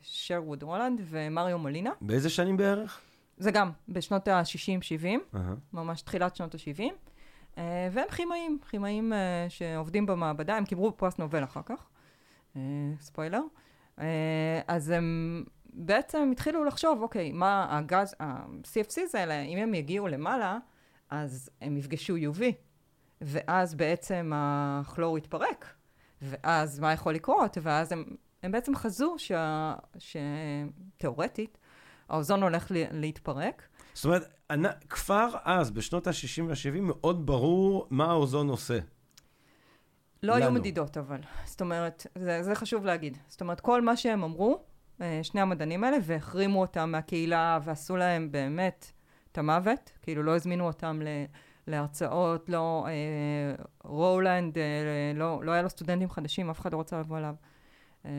ושרווד רולנד, ומריו מולינה. באיזה שנים בערך? זה גם בשנות ה-60-70, אהה. ממש תחילת שנות ה-70. אה, והם כימאים, כימאים אה, שעובדים במעבדה, הם קיבלו פרס נובל אחר כך, אה, ספוילר. אז הם בעצם התחילו לחשוב, אוקיי, מה הגז, ה-CFCs האלה, אם הם יגיעו למעלה, אז הם יפגשו UV, ואז בעצם הכלור יתפרק, ואז מה יכול לקרות? ואז הם, הם בעצם חזו שה- שתאורטית, האוזון הולך להתפרק. זאת אומרת, כבר אז, בשנות ה-60 וה-70, מאוד ברור מה האוזון עושה. לא היו לנו. מדידות אבל. זאת אומרת, זה, זה חשוב להגיד. זאת אומרת, כל מה שהם אמרו, אה, שני המדענים האלה, והחרימו אותם מהקהילה ועשו להם באמת את המוות, כאילו לא הזמינו אותם ל, להרצאות, לא, אה, רולנד, אה, לא, לא היה לו סטודנטים חדשים, אף אחד לא רצה לבוא אליו. אה,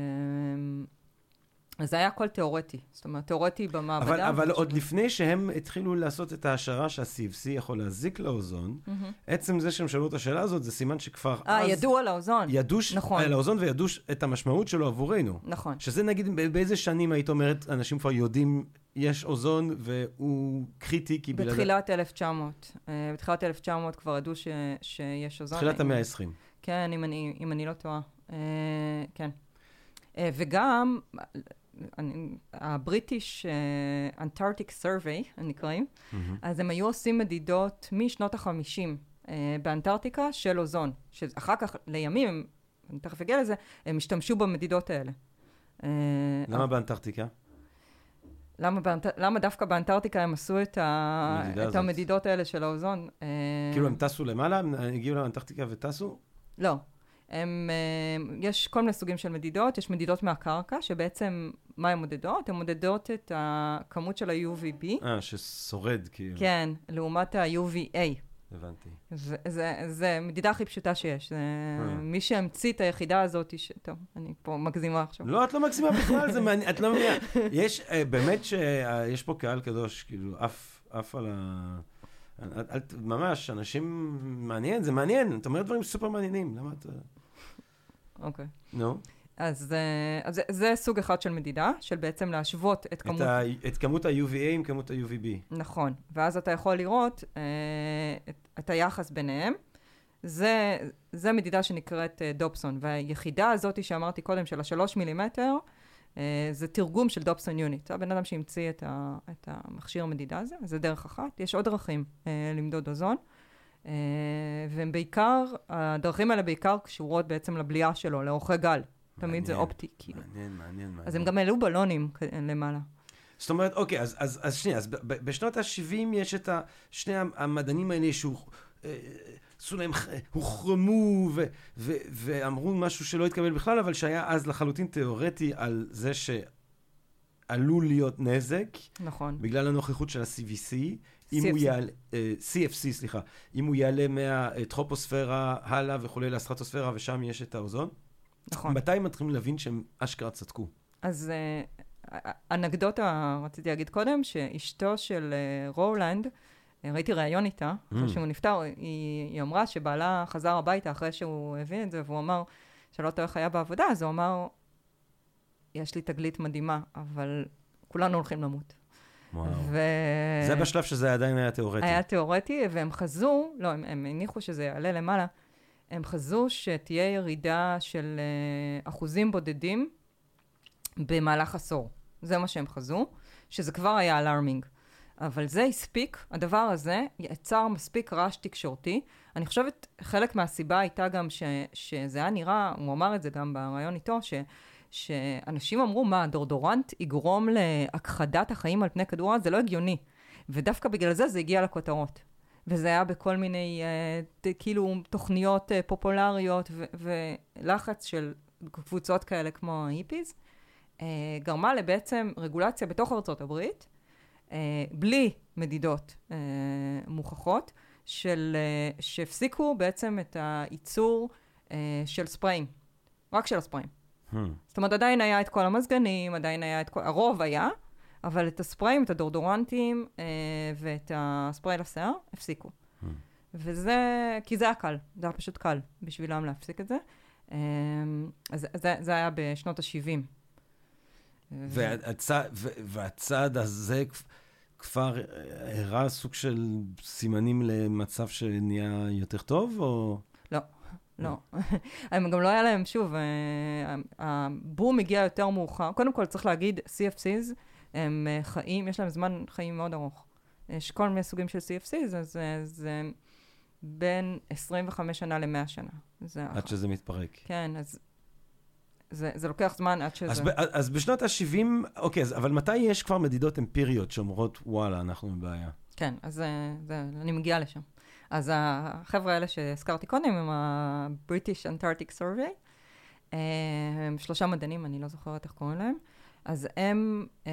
זה היה הכל תיאורטי. זאת אומרת, תיאורטי במעבדה. אבל, אבל עוד לפני שהם התחילו לעשות את ההשערה שה-CFC יכול להזיק לאוזון, מהמם. עצם זה שהם שאלו את השאלה הזאת, זה סימן שכבר אה, אז... ידעו על האוזון. ידעו ש... נכון. על האוזון וידעו ש- את המשמעות שלו עבורנו. נכון. שזה נגיד, באיזה שנים היית אומרת, אנשים כבר יודעים, יש אוזון והוא קריטי, כי בלעדיו... בתחילת 1900. אה, בתחילת 1900 כבר ידעו ש, שיש אוזון. תחילת המאה ה-20. כן, אם אני, אם אני לא טועה. אה, כן. אה, וגם, הבריטיש אנטארקטיק סרוויי, הם נקראים, אז הם היו עושים מדידות משנות ה-50 באנטארקטיקה של אוזון. שאחר כך, לימים, אני תכף אגיע לזה, הם השתמשו במדידות האלה. אה, למה באנטארקטיקה? למה, באנט... למה דווקא באנטארקטיקה הם עשו את, ה... את הזאת. המדידות האלה של האוזון? אה, כאילו הם טסו למעלה, הם הגיעו לאנטארקטיקה וטסו? לא. הם, אה, יש כל מיני סוגים של מדידות, יש מדידות מהקרקע, שבעצם, מה הן מודדות? הן מודדות את הכמות של ה-UVB, אה, ששורד, כאילו. כן, לעומת ה-UVA. הבנתי. זה, זה מדידה הכי פשוטה שיש. זה אה. מי שהמציא את היחידה הזאת, ש... טוב, אני פה מגזימה עכשיו. לא, את לא מגזימה בכלל, זה מעניין, את לא מבינה. יש, אה, באמת שיש פה קהל קדוש, כאילו, עף על ה... אל- אל ת- ממש, אנשים, מעניין, זה מעניין, אתה אומר דברים סופר מעניינים, למה אתה... אוקיי. נו, אז, אה, אז זה, זה סוג אחד של מדידה, של בעצם להשוות את את כמות... ה- את כמות ה-UVA עם כמות ה-UVB. נכון, ואז אתה יכול לראות אה, את, את היחס ביניהם. זה, זה מדידה שנקראת אה, דופסון, והיחידה הזאת שאמרתי קודם, של השלוש מילימטר, זה תרגום של דופסון יוניט. זה הבן אדם שהמציא את, ה, את המכשיר המדידה הזה, זה דרך אחת. יש עוד דרכים אה, למדוד אוזון, אה, והם בעיקר, הדרכים האלה בעיקר קשורות בעצם לבליעה שלו, לאורכי גל. תמיד זה מעניין, אופטי, כאילו. מעניין, מעניין, מעניין. אז הם גם העלו בלונים למעלה. זאת אומרת, אוקיי, אז, אז, אז שנייה, אז בשנות ה-70 יש את ה- שני המדענים האלה שהוא... עשו להם, הוחרמו ו- ו- ואמרו משהו שלא התקבל בכלל, אבל שהיה אז לחלוטין תיאורטי על זה שעלול להיות נזק נכון. בגלל הנוכחות של ה-CVC. אם הוא CFC. יעלה, אה, CFC, סליחה, אם הוא יעלה מהטרופוספירה הלאה וכולי לסטרטוספירה, ושם יש את האוזון, נכון. מתי הם מתחילים להבין שהם אשכרה צדקו? אז אה, אנקדוטה רציתי להגיד קודם, שאשתו של אה, רולנד, ראיתי ראיון איתה, אחרי Mm. שהוא נפטר, היא, היא אמרה שבעלה חזר הביתה אחרי שהוא הבין את זה, והוא אמר, שלא טועה איך היה בעבודה, אז הוא אמר, יש לי תגלית מדהימה, אבל כולנו הולכים למות. וואו. ו... זה בשלב שזה עדיין היה תיאורטי. היה תיאורטי, והם חזו, לא, הם, הם הניחו שזה יעלה למעלה, הם חזו שתהיה ירידה של uh, אחוזים בודדים במהלך עשור. זה מה שהם חזו, שזה כבר היה אלארמינג. אבל זה הספיק, הדבר הזה יצר מספיק רעש תקשורתי. אני חושבת, חלק מהסיבה הייתה גם ש, שזה היה נראה, הוא אמר את זה גם בריאיון איתו, ש, שאנשים אמרו, מה, הדורדורנט יגרום להכחדת החיים על פני כדור הארץ? זה לא הגיוני. ודווקא בגלל זה זה הגיע לכותרות. וזה היה בכל מיני, אה, ת, כאילו, תוכניות אה, פופולריות ו- ולחץ של קבוצות כאלה כמו ההיפיז, אה, גרמה לבעצם רגולציה בתוך ארצות הברית, בלי מדידות אה, מוכחות, של, אה, שהפסיקו בעצם את הייצור אה, של ספריים, רק של הספריים. Hmm. זאת אומרת, עדיין היה את כל המזגנים, עדיין היה את כל... הרוב היה, אבל את הספריים, את הדורדורנטים אה, ואת הספרי לשיער, הפסיקו. Hmm. וזה, כי זה היה קל, זה היה פשוט קל בשבילם להפסיק את זה. אה, אז זה, זה היה בשנות ה-70. והצע, ו- והצעד הזה כבר הראה סוג של סימנים למצב שנהיה יותר טוב, או... לא. הם גם לא היה להם, שוב, אה, הבום הגיע יותר מאוחר. קודם כל, צריך להגיד, CFCs, הם אה, חיים, יש להם זמן חיים מאוד ארוך. יש כל מיני סוגים של CFCs, אז זה, זה בין 25 שנה ל-100 שנה. זה עד שזה מתפרק. כן, אז זה, זה לוקח זמן עד שזה... אז, ב- אז בשנות ה-70, אוקיי, אז, אבל מתי יש כבר מדידות אמפיריות שאומרות, וואלה, אנחנו בבעיה? כן, אז זה, זה, אני מגיעה לשם. אז החבר'ה האלה שהזכרתי קודם, הם ה-British Antarctic Survey, אה, הם שלושה מדענים, אני לא זוכרת איך קוראים להם, אז הם אה,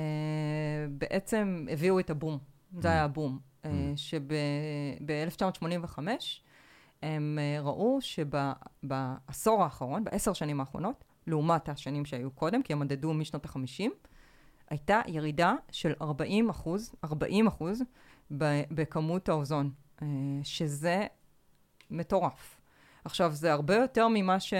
בעצם הביאו את הבום, זה היה הבום, אה, Mm. שב-1985 הם ראו שבעשור האחרון, בעשר שנים האחרונות, לעומת השנים שהיו קודם, כי הם מדדו משנות ה-50, הייתה ירידה של 40 אחוז, 40 אחוז, בכמות האוזון, אה, שזה מטורף. עכשיו, זה הרבה יותר ממה, ש...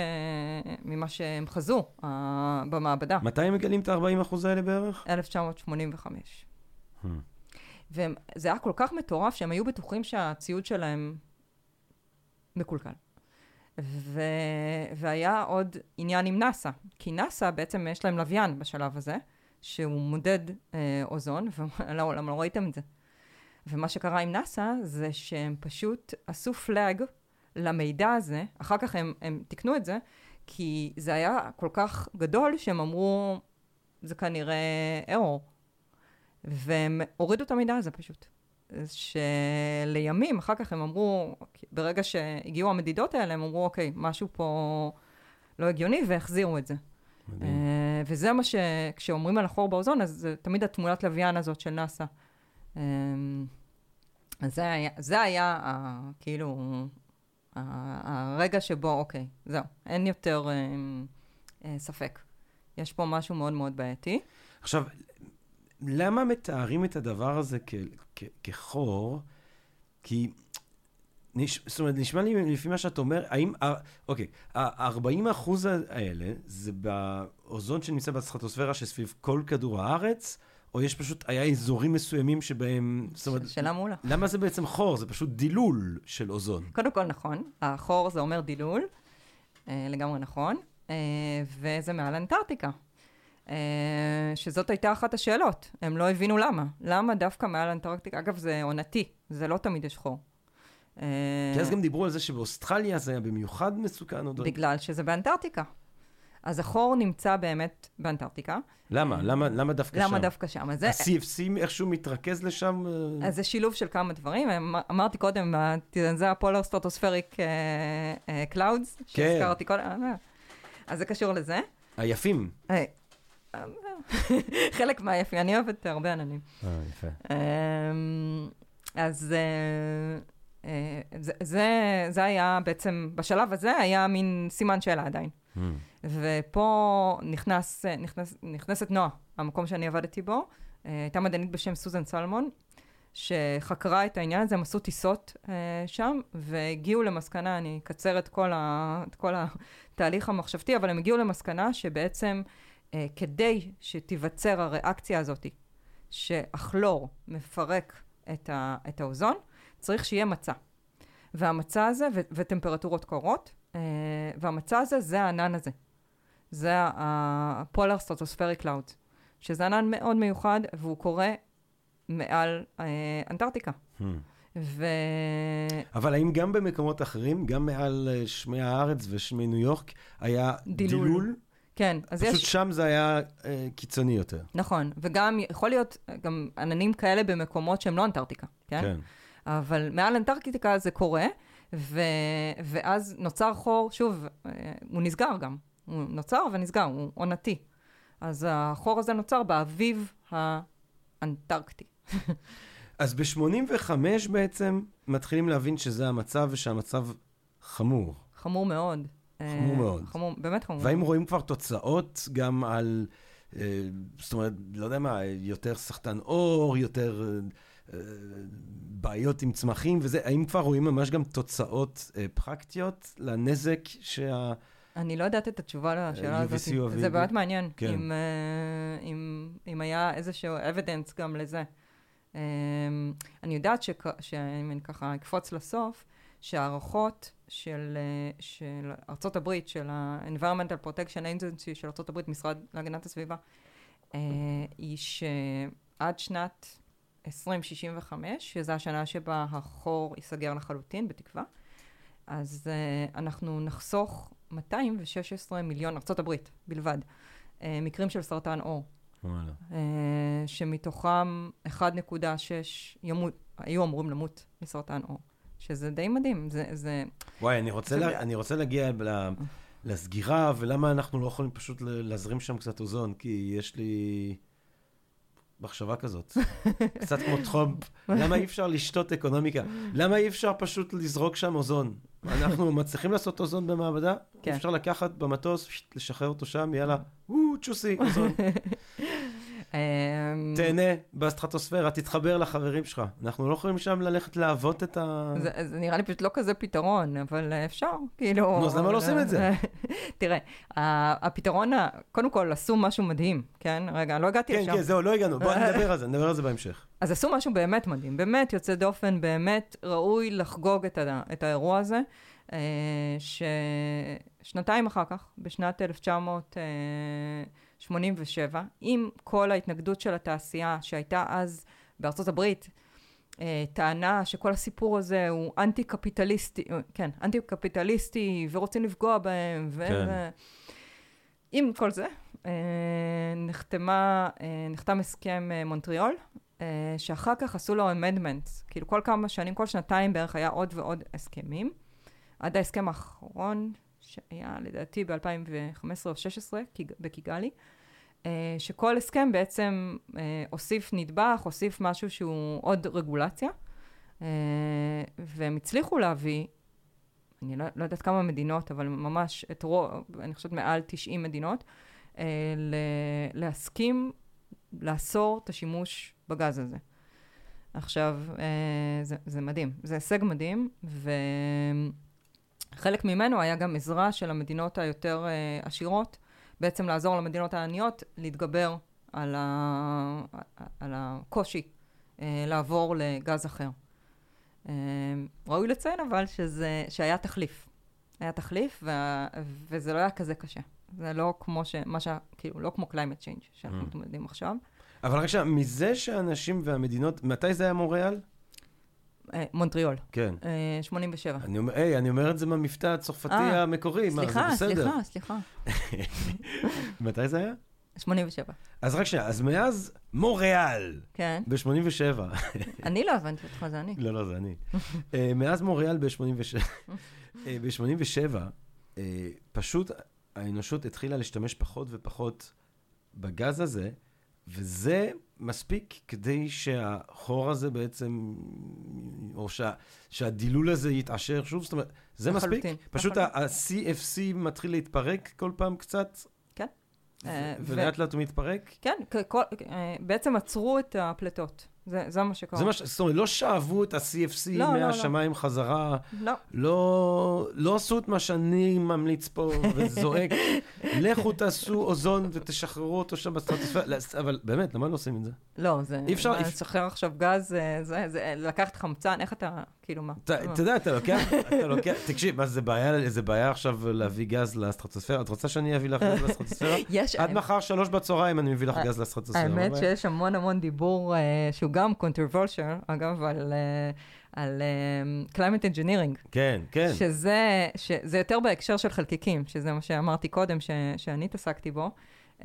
ממה שהם חזו אה, במעבדה, מתי הם מגלים את ה-40 אחוז האלה בערך? 1985. Hmm. וזה היה כל כך מטורף שהם היו בטוחים שהציוד שלהם מקולקל. ו... והיה עוד עניין עם נאסא, כי נאסא בעצם יש להם לוויין בשלב הזה, שהוא מודד אה, אוזון, ולמה לא ראיתם את זה? ומה שקרה עם נאסא זה שהם פשוט עשו פלאג למידע הזה, אחר כך הם, הם תיקנו את זה, כי זה היה כל כך גדול שהם אמרו, זה כנראה error. והם הורידו את המידע הזה פשוט. שלימים, אחר כך הם אמרו, ברגע שהגיעו המדידות האלה, הם אמרו, אוקיי, משהו פה לא הגיוני, והחזירו את זה. מדהים. אה, וזה מה ש... כשאומרים על החור באוזון, אז זה תמיד התמונת לוויין הזאת של נאסא. אה, אז זה היה, זה היה ה- כאילו הרגע שבו, אוקיי, זהו, אין יותר אה, אה, ספק. יש פה משהו מאוד מאוד בעייתי. עכשיו, למה מתארים את הדבר הזה כ- כ- כחור? כי, נש... זאת אומרת, נשמע לי לפי מה שאת אומר, האם, ה- אוקיי, ה-40 אחוז האלה, זה באוזון שנמצא בסטרטוספירה שסביב כל כדור הארץ, או יש פשוט, היה אזורים מסוימים שבהם, זאת אומרת, שאלה מעולה. למה זה בעצם חור? זה פשוט דילול של אוזון. קודם כל נכון, החור זה אומר דילול, אה, לגמרי נכון, אה, וזה מעל אנטארקטיקה. אה, שזאת הייתה אחת השאלות, הם לא הבינו למה. למה דווקא מעל אנטארקטיקה? אגב, זה עונתי, זה לא תמיד יש חור. אה, כי אז גם דיברו על זה שבאוסטרליה זה היה במיוחד מסוכן. בגלל שזה באנטארקטיקה. אז החור נמצא באמת באנטארקטיקה. למה? למה, למה דווקא שם? למה דווקא שם? אז זה, ה-CFC איכשהו מתרכז לשם? אה, אז זה שילוב של כמה דברים. אמ- אמרתי קודם, זה ה polar stratospheric clouds, כן. שהזכרתי קודם. אה, אז זה קשור לזה. היפים. חלק מהיפי, אני אוהבת הרבה עננים. אה, יפה. אמ, אז אה, אה, זה, זה, זה היה בעצם, בשלב הזה היה מין סימן שאלה עדיין. Hmm. ופה נכנס, נכנס, נכנסת נועה, המקום שאני עבדתי בו. הייתה מדענית בשם סוזן סלמון, שחקרה את העניין הזה, הם עשו טיסות אה, שם, והגיעו למסקנה, אני אקצר את כל, ה, את כל התהליך המחשבתי, אבל הם הגיעו למסקנה שבעצם אה, כדי שתיווצר הריאקציה הזאת, שהכלור מפרק את, ה, את האוזון, צריך שיהיה מצע. והמצע הזה, ו- וטמפרטורות קורות, אה, והמצע הזה זה הענן הזה. זה ה-Polar Stratospheric Cloud, שזה ענן מאוד מיוחד, והוא קורה מעל אה, אנטארקטיקה. Hmm. ו... אבל האם גם במקומות אחרים, גם מעל אה, שמי הארץ ושמי ניו יורק, היה דילול. דילול? כן, אז פשוט יש... שם זה היה אה, קיצוני יותר. נכון, וגם יכול להיות גם עננים כאלה במקומות שהם לא אנטארקטיקה, כן? כן. אבל מעל אנטארקטיקה זה קורה, ו... ואז נוצר חור, שוב, אה, הוא נסגר גם. הוא נוצר ונסגר, הוא עונתי. אז החור הזה נוצר באביב האנטרקטי. אז ב-85 בעצם מתחילים להבין שזה המצב ושהמצב חמור. חמור מאוד. חמור אה, מאוד. חמור, באמת חמור. והאם רואים כבר תוצאות גם על, אה, זאת אומרת, לא יודע מה, יותר סחטן עור, יותר אה, בעיות עם צמחים וזה, האם כבר רואים ממש גם תוצאות פרקטיות לנזק שה... אני לא יודעת את התשובה לשאלה הזאת. זה? באמת מעניין. כן. אם, אם, אם היה איזשהו evidence גם לזה. אני יודעת שאם אני ככה אקפוץ לסוף, שהערכות של, אה, של ארצות הברית, של ה-Environmental Protection Agency של ארצות הברית, משרד להגנת הסביבה, אה, היא שעד שנת 2065, שזו השנה שבה החור ייסגר לחלוטין, בתקווה, אז uh, אנחנו נחסוך 216 מיליון, ארצות הברית בלבד, מקרים של סרטן עור, וואלה. uh, שמתוכם 1.6 ימות, היו אמורים למות מסרטן עור, שזה די מדהים, זה, זה וואי, אני רוצה, לה. אני רוצה להגיע ל, לסגירה, ולמה אנחנו לא יכולים פשוט להזרים שם קצת אוזון, כי יש לי מחשבה כזאת. קצת כמו טראמפ, למה אי אפשר לשתות אקונומיקה? למה אי אפשר פשוט לזרוק שם אוזון? אנחנו מצליחים לעשות אוזון במעבדה? כן. אפשר לקחת במטוס, לשחרר אותו שם, יאללה, וואו, צ'וסי, אוזון. אמ, תהנה בסטרטוספירה, תתחבר לחברים שלך. אנחנו לא יכולים שם ללכת לעבוד את ה... זה, זה נראה לי פשוט לא כזה פתרון, אבל אפשר, כאילו... נו, אז למה לא עושים את זה? תראה, הפתרון, קודם כל עשו משהו מדהים, כן? רגע, לא הגעתי כן, לשם. כן, זהו, לא הגענו. בוא נדבר על זה, נדבר על זה בהמשך. אז עשו משהו באמת מדהים, באמת יוצא דופן, באמת ראוי לחגוג את, ה, את האירוע הזה, אה, ששנתיים אחר כך, בשנת 1987, עם כל ההתנגדות של התעשייה שהייתה אז בארצות הברית, אה, טענה שכל הסיפור הזה הוא אנטי-קפיטליסטי, אה, כן, אנטי-קפיטליסטי, ורוצים לפגוע בהם, ו... כן. עם כל זה, אה, נחתמה, נחתם הסכם מונטריאול, שאחר כך עשו לו אמנדמנט, כאילו כל כמה שנים, כל שנתיים בערך היה עוד ועוד הסכמים, עד ההסכם האחרון, שהיה לדעתי ב-2015 או 2016 בקיגאלי, אה, שכל הסכם בעצם אה, הוסיף נדבך, הוסיף משהו שהוא עוד רגולציה, אה, והם הצליחו להביא, אני לא, לא יודעת כמה מדינות, אבל ממש את רוב, אני חושבת מעל 90 מדינות, להסכים לאסור את השימוש בגז הזה. עכשיו, זה, זה מדהים, זה הישג מדהים, וחלק ממנו היה גם עזרה של המדינות היותר אה, עשירות, בעצם לעזור למדינות העניות להתגבר על, ה, על הקושי אה, לעבור לגז אחר. אה, ראוי לציין אבל שזה, שהיה תחליף. היה תחליף, וה, וזה לא היה כזה קשה. זה לא כמו ש... מה שה... כאילו, לא כמו climate change שאנחנו Mm. מתמודדים עכשיו. אבל רק עכשיו, מזה שאנשים והמדינות, מתי זה היה מוריאל? אה, מונטריאול, כן. אה, 87. אני אומר, היי, אני אומר את זה מהמבטא הצרפתי אה, המקורי, מה, זה סליחה, בסדר. סליחה, סליחה. מתי זה היה? 87, אז רק שנייה, אז מאז מוריאל, כן. ב-87. אני לא הבנתי אותך, זה אני. לא, לא, זה אני. אה, מאז מוריאל ב-87, ב-87, פשוט האנושות התחילה להשתמש פחות ופחות בגז הזה, וזה מספיק כדי שהחור הזה בעצם, או שה, שהדילול הזה יתעשר שוב, זאת אומרת, זה לחלוטין, מספיק. פשוט. ה-CFC מתחיל להתפרק כל פעם קצת, כן. אה, ולאט לאט הוא מתפרק. כן, אה, בעצם עצרו את הפליטות. זה, זה מה שקרה. זה מה ש... זאת אומרת, לא שאבו את ה-CFC לא, לא, לא. מהשמיים חזרה, לא, לא, לא עשו את מה שאני ממליץ פה וזועק, לכו תעשו אוזון ותשחררו אותו שם בסטרטוספירה, לא, אבל באמת, למה לא עושים את זה? לא, זה... אי אפשר- לשחרר עכשיו גז, אה, זה, זה, לקחת חמצן, איך אתה, כאילו מה? אתה יודע, אתה לוקח, אתה לוקח, תקשיב, מה זה בעיה, זה בעיה עכשיו להביא גז לסטרטוספירה? את רוצה שאני אביא לך גז לסטרטוספירה? יש... עד מחר שלוש בצהריים אני מביא לך גז לסטרטוספירה. האמת? שיש המון המון דיבור, אה, שהוא גם controversial, אגב, על, אה, על אה, climate engineering. כן, כן. שזה, שזה יותר בהקשר של חלקיקים, שזה מה שאמרתי קודם, ש, שאני התעסקתי בו,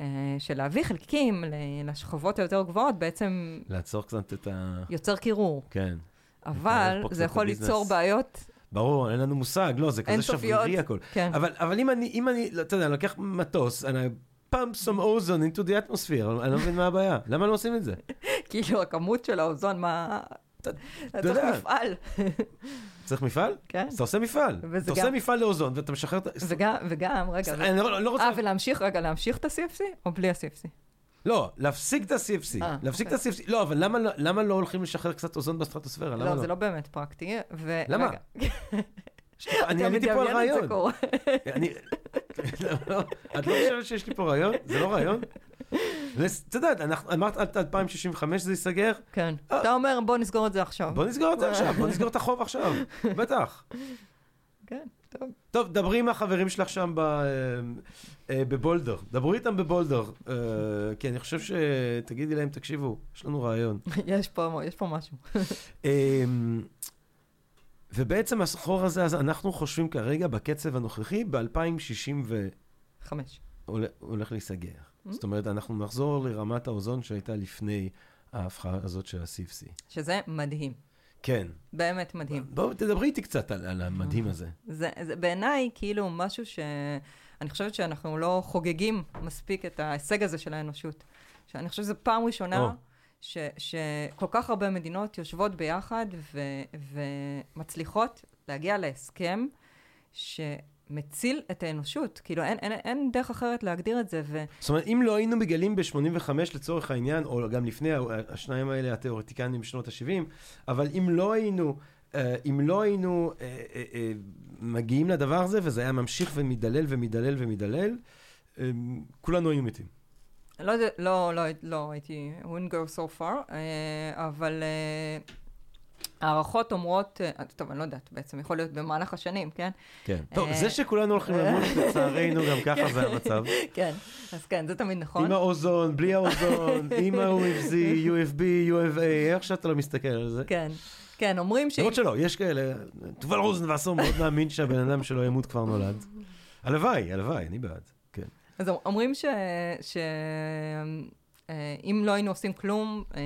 אה, שלהביא חלקיקים לשכבות היותר גבוהות בעצם לעצור קצת את ה... יוצר קירור. כן. אבל זה יכול. ליצור בעיות ברור, אין לנו מושג, לא, זה כזה. שברירי הכל. כן. אבל, אבל אם אני, אם אני, לא, אתה יודע, אני לוקח מטוס, אני pump some ozone into the atmosphere, אני לא מבין מה הבעיה. למה לא עושים את זה? כאילו הכמות של האוזון, מה... אתה- אתה צריך יודע. מפעל, צריך מפעל? כן. אז אתה עושה מפעל. אתה עושה מפעל לאוזון ואתה משחרר את ה... וגם, רגע, לא, אני לא רוצה... אה, ולהמשיך, רגע, להמשיך את ה-CFC או בלי ה-CFC? לא, להפסיק את ה-CFC. אה, להפסיק את אוקיי. ה-CFC. לא, אבל למה, לא- למה לא הולכים לשחרר קצת אוזון בסטרטוספירה? לא, לא? זה לא באמת פרקטי. למה? אני אתה עניתי פה על את רעיון. את לא חושבת שיש לי פה רעיון? זה לא רעיון? לס- אתה יודע, אנחנו- אמרת עד 2065 זה ייסגר? כן. אה. אתה אומר, בוא נסגור את זה עכשיו. בוא נסגור את זה עכשיו, בוא נסגור את החוב עכשיו, בטח. כן, טוב. טוב, דברי עם החברים שלך שם ב, אה, אה, בבולדר. דברו איתם בבולדר, אה, כי אני חושב ש... תגידי להם, תקשיבו, יש לנו רעיון. יש פה, יש פה משהו. אה, ובעצם הסחור הזה, אז אנחנו חושבים כרגע, בקצב הנוכחי, ב-2060 חמש. הולך להיסגר. Mm-hmm. זאת אומרת, אנחנו נחזור לרמת האוזון שהייתה לפני ההפכה הזאת של ה-CFC. שזה מדהים. כן. באמת מדהים. בואו, תדברי איתי קצת על, על המדהים הזה. זה, זה בעיניי כאילו משהו ש... אני חושבת שאנחנו לא חוגגים מספיק את ההישג הזה של האנושות. שאני חושבת שזו פעם ראשונה או. ש, שכל כך הרבה מדינות יושבות ביחד ו, ומצליחות להגיע להסכם שמציל את האנושות. כאילו, אין, אין, אין דרך אחרת להגדיר את זה. ו... זאת אומרת, אם לא היינו מגלים ב-85 לצורך העניין, או גם לפני, השניים האלה התיאורטיקנים בשנות ה-70, אבל אם לא היינו, אה, אם לא היינו אה, אה, מגיעים לדבר הזה, וזה היה ממשיך ומדלל ומדלל ומדלל, כולנו היינו מתים. לא, לא, לא, לא הייתי, I wouldn't go so far, אבל הערכות אומרות, אה, טוב, אני לא יודעת, בעצם יכול להיות במהלך השנים, כן? כן. טוב, אה, זה שכולנו הולכים למות, לצערנו, גם ככה זה המצב. כן, אז כן, זה תמיד נכון. עם האוזון, בלי האוזון, עם ה-UFZ, UFB, UFA, איך שאתה לא מסתכל על זה. כן, כן, אומרים ש... למרות שלא, יש כאלה, תובל רוזנבסר מאוד מאמין שהבן אדם שלו ימות כבר נולד. הלוואי, הלוואי, אני בעד. כן. אז אומרים ש... אה, אם לא היינו עושים כלום, אה,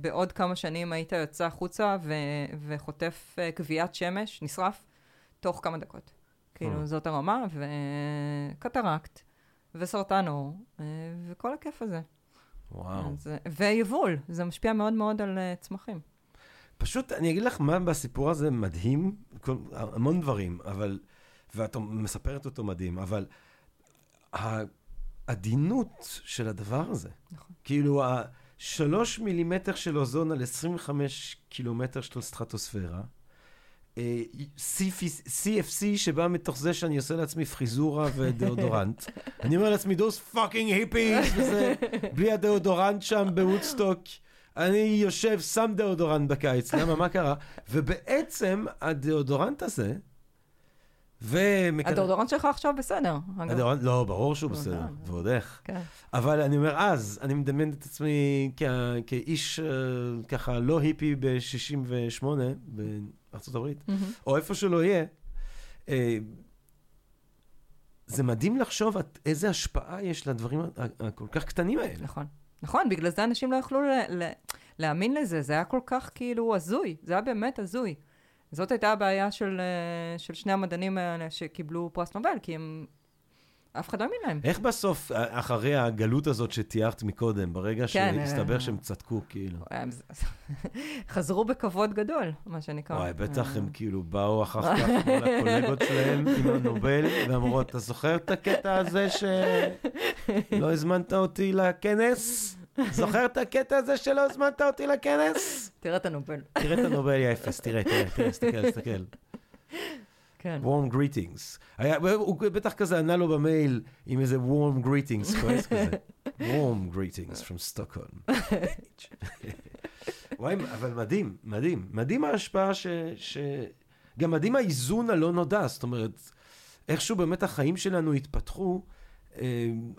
בעוד כמה שנים היית יוצא החוצה ו... וחוטף אה, גביית שמש, נשרף, תוך כמה דקות. כאילו. זאת הרמה, וקטרקט, וסרטן עור, אה, וכל הכיף הזה. וואו. אז, אה, ויבול, זה משפיע מאוד מאוד על אה, צמחים. פשוט, אני אגיד לך מה בסיפור הזה מדהים, כל- המון דברים, אבל, ואת מספרת אותו מדהים, אבל העדינות של הדבר הזה, נכון. כאילו, השלוש מילימטר של אוזון על 25 קילומטר של סטרטוספירה, אה, CFC שבא מתוך זה שאני עושה לעצמי פריזורה ודאודורנט. אני אומר לעצמי, those fucking hippies, וזה, בלי הדאודורנט שם בוודסטוק. אני יושב, שם דאודורנט בקיץ, למה, מה קרה? ובעצם הדאודורנט הזה, ומקד... הדורדורנט שלך עכשיו בסדר. הדאודורנט, לא, ברור שהוא בסדר. ועוד איך. כן. אבל אני אומר, אז, אני מדמיין את עצמי כ- כאיש אה, ככה לא היפי ב-68 בארצות הברית. או איפה שלא יהיה. אה, זה מדהים לחשוב עד איזה השפעה יש לדברים הכל כך קטנים האלה. נכון. נכון, בגלל זה אנשים לא יכלו ל- ל- להאמין לזה, זה היה כל כך כאילו הזוי, זה היה באמת הזוי. זאת הייתה הבעיה של, אה, של שני המדענים האלה שקיבלו פרס נובל, כי הם אף אחד לא האמין להם. איך בסוף, אחרי הגלות הזאת שתיארת מקודם, ברגע כן, שהסתבר אה, שהם צדקו, כאילו. חזרו בכבוד גדול, מה שנקרא. וואי, בטח אה, הם כאילו באו אחר כך כל הקולגות שלהם עם הנובל, ואמרו, אתה זוכר את הקטע הזה שלא הזמנת אותי לכנס? זוכר את הקטע הזה שלא הזמנת אותי לכנס? תראה את הנובל. תראה את הנובל, יא אפס, תראה, תראה, תראה, תסתכל, תסתכל. כן. warm greetings. היה, הוא בטח כזה ענה לו במייל עם איזה warm greetings, כועס כזה. warm greetings from Stockholm. וואי, אבל מדהים, מדהים. מדהים ההשפעה ש... ש... גם מדהים האיזון הלא נודע, זאת אומרת, איכשהו באמת החיים שלנו התפתחו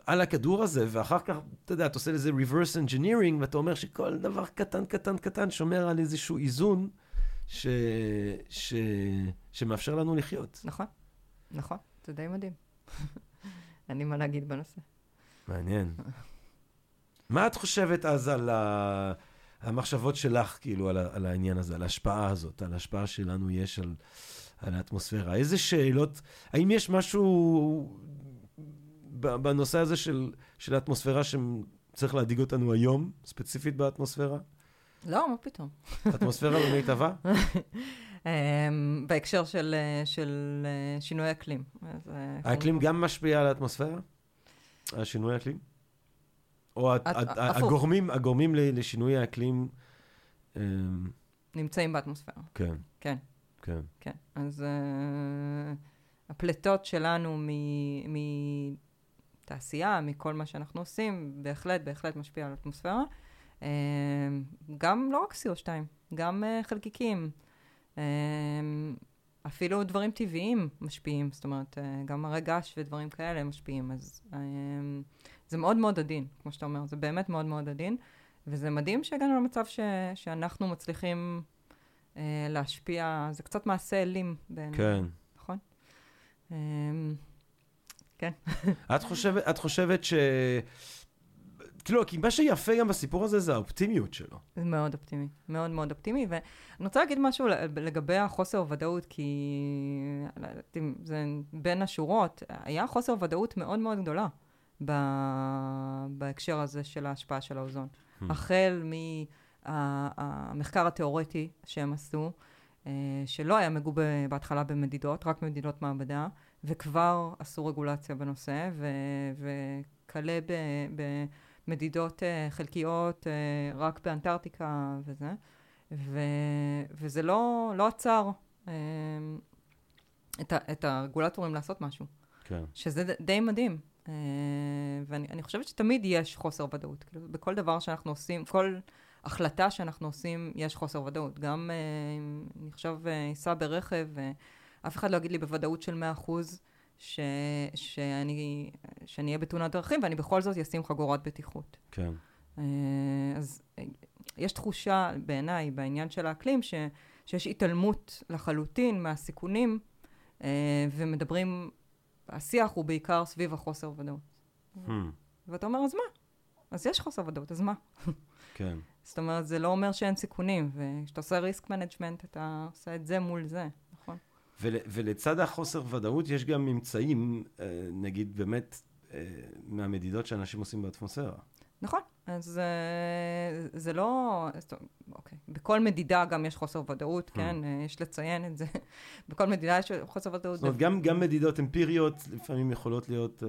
על הכדור הזה, ואחר כך, אתה יודע, אתה עושה לזה reverse engineering, ואתה אומר שכל דבר קטן, קטן, קטן שומר על איזשהו איזון. ש... ש... שמאפשר לנו לחיות. נכון, נכון, זה די מדהים. אין לי מה להגיד בנושא. מעניין. מה את חושבת אז על ה... המחשבות שלך, כאילו, על. על העניין הזה, על ההשפעה הזאת, על ההשפעה שלנו יש על, על האטמוספירה? איזה שאלות, האם יש משהו בנושא הזה של, של האטמוספירה שצריך להדאיג אותנו היום, ספציפית באטמוספירה? לא, מה פתאום. אטמוספירה במיטבה? אמ, בהקשר של, של אה, שינוי אקלים. אה, האקלים גם משפיע על האטמוספירה? השינוי האקלים? או הגורמים, הגורמים לשינוי האקלים... אמ, נמצאים באטמוספירה. כן. כן. כן. כן. אז uh, הפליטות שלנו מתעשייה, מכל מה שאנחנו עושים, בהחלט, בהחלט משפיע על האטמוספירה. אה, גם לא רק CO2, גם אה, חלקיקים. אה, אפילו דברים טבעיים משפיעים, זאת אומרת, גם הרי געש ודברים כאלה משפיעים, אז זה מאוד מאוד עדין, כמו שאתה אומר, זה באמת מאוד מאוד עדין, וזה מדהים שהגענו למצב ש, שאנחנו מצליחים להשפיע, זה קצת מעשה אלים בעיניי. כן. נכון? כן. את חושבת, את חושבת ש... כאילו, כי מה שיפה גם בסיפור הזה זה האופטימיות שלו. זה מאוד אופטימי, מאוד מאוד אופטימי, ואני רוצה להגיד משהו לגבי החוסר ודאות, כי זה בין השורות, היה חוסר ודאות מאוד מאוד גדולה ב... בהקשר הזה של ההשפעה של האוזון. Hmm. החל מהמחקר התיאורטי שהם עשו, אה, שלא היה מגובה בהתחלה במדידות, רק במדידות מעבדה, וכבר עשו רגולציה בנושא, וכלה ב... ב מדידות uh, חלקיות uh, רק באנטארקטיקה וזה, ו, וזה לא, לא עצר uh, את, ה, את הרגולטורים לעשות משהו. כן. שזה די מדהים. Uh, ואני חושבת שתמיד יש חוסר ודאות. כאילו, בכל דבר שאנחנו עושים, כל החלטה שאנחנו עושים, יש חוסר ודאות. גם אם uh, אני עכשיו אסע uh, ברכב, ואף אחד לא יגיד לי בוודאות של 100 אחוז, ש, שאני, שאני אהיה בתאונת דרכים, ואני בכל זאת אשים חגורת בטיחות. כן. אה, אז אה, יש תחושה בעיניי בעניין של האקלים, ש, שיש התעלמות לחלוטין מהסיכונים, אה, ומדברים, השיח הוא בעיקר סביב החוסר ודאות. Hmm. ואתה אומר, אז מה? אז יש חוסר ודאות, אז מה? כן. זאת אומרת, זה לא אומר שאין סיכונים, וכשאתה עושה risk management, אתה עושה את זה מול זה. ול, ולצד החוסר ודאות יש גם ממצאים, אה, נגיד באמת, אה, מהמדידות שאנשים עושים באטמוספירה. נכון, אז אה, זה לא, אוקיי, בכל מדידה גם יש חוסר ודאות, המ. כן, יש לציין את זה. בכל מדידה יש חוסר ודאות. זאת אומרת, גם, גם מדידות אמפיריות לפעמים יכולות להיות...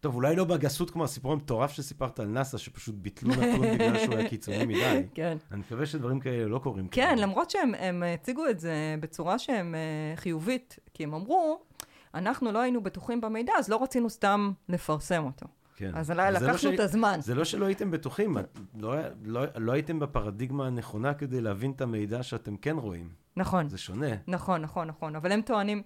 טוב, אולי לא בגסות כמו הסיפור המטורף שסיפרת על נאסא, שפשוט ביטלו נתון בגלל שהוא היה קיצוני מדי. כן. אני מקווה שדברים כאלה לא קורים. כן, כאלה. למרות שהם הציגו את זה בצורה שהם אה, חיובית, כי הם אמרו, אנחנו לא היינו בטוחים במידע, אז לא רצינו סתם לפרסם אותו. כן. אז לא לקחנו לא את הזמן. זה לא שלא הייתם בטוחים, לא, לא, לא הייתם בפרדיגמה הנכונה כדי להבין את המידע שאתם כן רואים. נכון. זה שונה. נכון, נכון, נכון. אבל הם טוענים,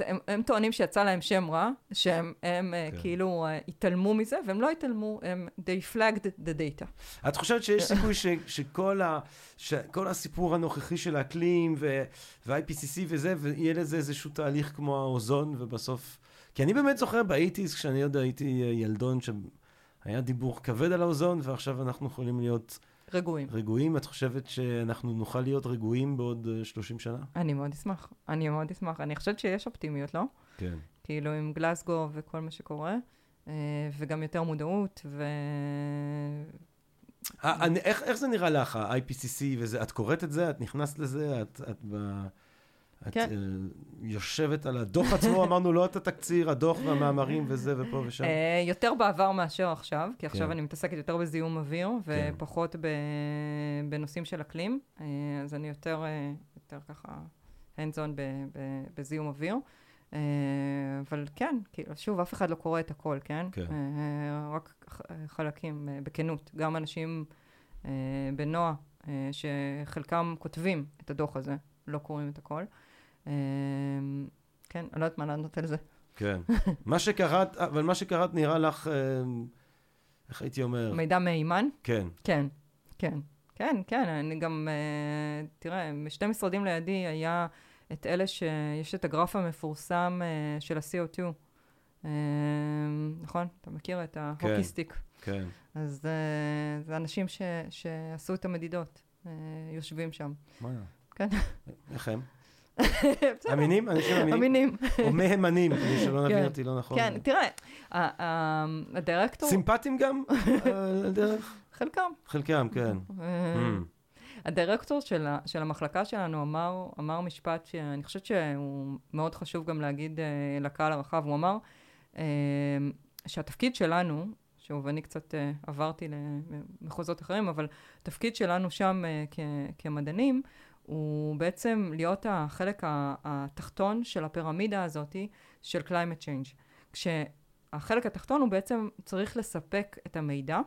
הם, הם טוענים שיצא להם שם רע, שהם הם, אה, כן. כאילו uh, התעלמו מזה, והם לא התעלמו, הם, they flagged the data. את חושבת שיש סיכוי ש, שכל ה, שכל הסיפור הנוכחי של האקלים ו-IPCC וזה, ויהיה לזה איזשהו תהליך כמו האוזון, ובסוף... כי אני באמת זוכר באיטיז, כשאני עוד הייתי ילדון, שהיה דיבור כבד על האוזון, ועכשיו אנחנו יכולים להיות... רגועים. רגועים? את חושבת שאנחנו נוכל להיות רגועים בעוד 30 אה, שנה? אני מאוד אשמח. אני מאוד אשמח. אני חושבת שיש אופטימיות, לא? כן. כאילו עם גלסגו וכל מה שקורה. אה, וגם יותר מודעות, ו... אה, אני- איך איך זה נראה לך, ה-IPCC וזה? את קוראת את זה? את נכנסת לזה? את את ב- את כן. אה, יושבת על הדוח עצמו? אמרנו לא את התקציר, הדוח והמאמרים וזה ופה ושם. אה, יותר בעבר מאשר עכשיו, כי עכשיו כן. אני מתעסקת יותר בזיהום אוויר, כן. ופחות ב... בנושאים של אקלים, אה, אז אני יותר, יותר ככה hands on ב... ב... בזיהום אוויר. אבל כן, כאילו, שוב, אף אחד לא קורא את הכל, כן? כן. רק חלקים, בכנות. גם אנשים בנועה, שחלקם כותבים את הדוח הזה, לא קוראים את הכל. אה, כן, אני לא יודעת מה לענות על זה. כן. מה שקראת, אבל מה שקראת נראה לך, אה, איך הייתי אומר? מידע מהימן? כן. כן, כן. כן, כן, אני גם, אה, תראה, בשני משרדים לידי היה את אלה שיש את הגרף המפורסם אה, של ה-CO2. אה, נכון? אתה מכיר את ה hockey stick. כן. אז אה, זה אנשים שעשו את המדידות, יושבים שם. וואלה. כן. איך הם? אמינים? אנשים אמינים? אמינים. או מהימנים, כדי שלא נבין כן. אותי לא נכון. כן, תראה, הדירקטור, סימפטיים גם? הדרך? חלקם. חלקם, כן. אה, Mm. הדירקטור של, של המחלקה שלנו אמר, אמר משפט שאני חושבת שהוא מאוד חשוב גם להגיד אה, לקהל הרחב, הוא אמר אה, שהתפקיד שלנו, שוב, אני קצת אה, עברתי למחוזות אחרים, אבל התפקיד שלנו שם אה, כ, כמדענים, הוא בעצם להיות החלק התחתון של הפירמידה הזאתי של climate change. כשהחלק התחתון הוא בעצם צריך לספק את המידע